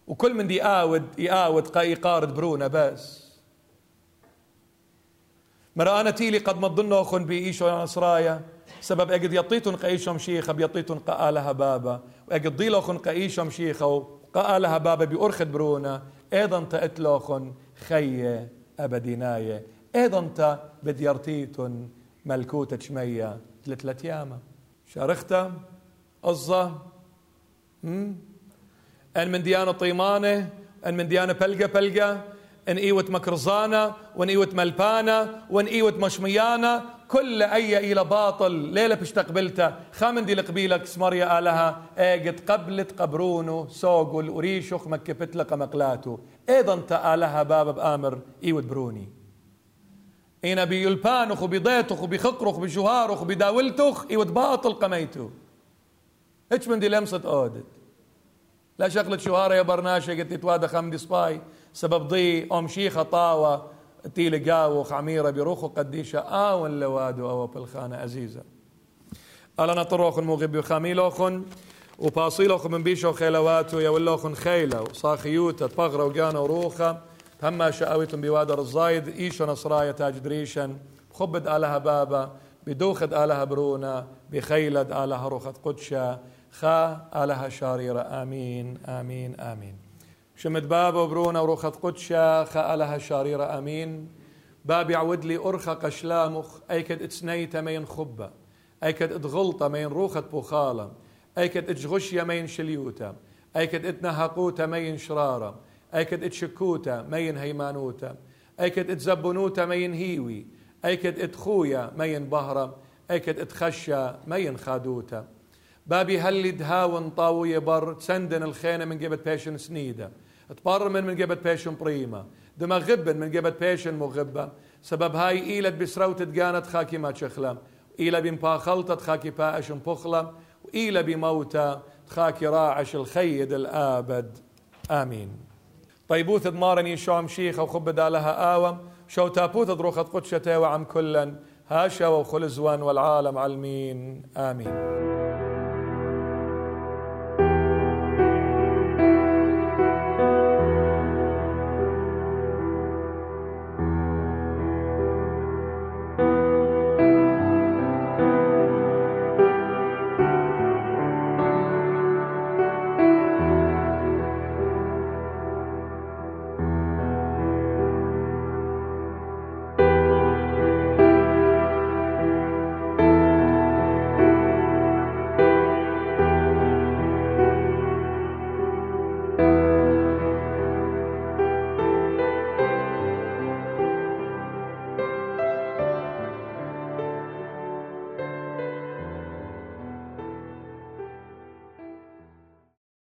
وكل من دي يآود يآود يقارد برونا بس. مرأنا تيلي قد ما ظنوا أخن بإيشو نصرايا سبب أجد يطيتن قايشهم شيخة بيطيتن قالها بابا. وأجد ضيلو أخن قايشهم شيخة وقالها بابا بأرخد برونا. أيضا تأتلوخن خية أبديناية أيضا تا بديرتيتن ملكوتة شمية ثلاث ياما شارختا أزة. أن من ديانة طيمانة أن من ديانة بلقة بلقة. أن إيوت مكرزانا وأن إيوت ملبانا وأن إيوت مشميانا كل أي إلى باطل ليلة بشتقبلتا خامن دي القبيلة سمريا آلها. أيقت قبلت قبرونو. سوقل وريشخ مكفت لك مقلاتو أيضا تآلها باب بآمر ايوت بروني. اينا بيلبانخ وبيضيتخ وبيخقرخ بجوهارخ وبداولتخ ايوت باطل قميتو. إيش من دي لمسة أودت. لا شغلة شوهارة يا برناشة قلت توادا خمدي سباي. سبب ضي أم شيخة طاوة تيل قاوخ عميرة بروخو قديشة آون لوادو أو بالخانة عزيزة ألا نطروخن مغبي خاميلوخن. وباصيلوخن من بيشو خيلواتو يولوخن خيلة وصاخيوتا تبغرة وقانا وروخة. هما شأويتم بوادر الزايد إيشو نصرايا تاج دريشن. خبد آلها بابا بدوخد آلها برونا بخيلد آلها روخت قدشة. خا آلها شاريرة آمين آمين آمين. شمد بابا وبرونا وروخت قدشة خالها شاريرة أمين. باب يعود لي أرخى قشلامخ أيكد إتسنيت مين خبة أيكد إتغلطة مين روخت بوخالة. أيكد اتغشية مين شليوتا أيكد اتنهقوتا مين شرارة أيكد اتشكوتا مين هيمانوتا أيكد اتزبنوتا مين هيوي أيكد اتخويا مين بهرة أيكد اتخشى مين خادوتا. بابي هلي دهاون طاوية بر تسندن الخينة من قبل بيشن سنيدة. تبرمن من قبل بيشن بريمة. دما غبن من قبل بيشن مغبة. سبب هاي إيلت بسروت تقانت خاكي ما تشخلم إيلا بمباخلت خاكي باش بخلم وإيلا بموتى خاكي راعش الخيد الآبد. آمين. طيبوث دمارني شوم شيخة وخب دالها آوم شو تابوث دروخت قدشة وعم كلا هاشا وخلزوان والعالم علمين. آمين.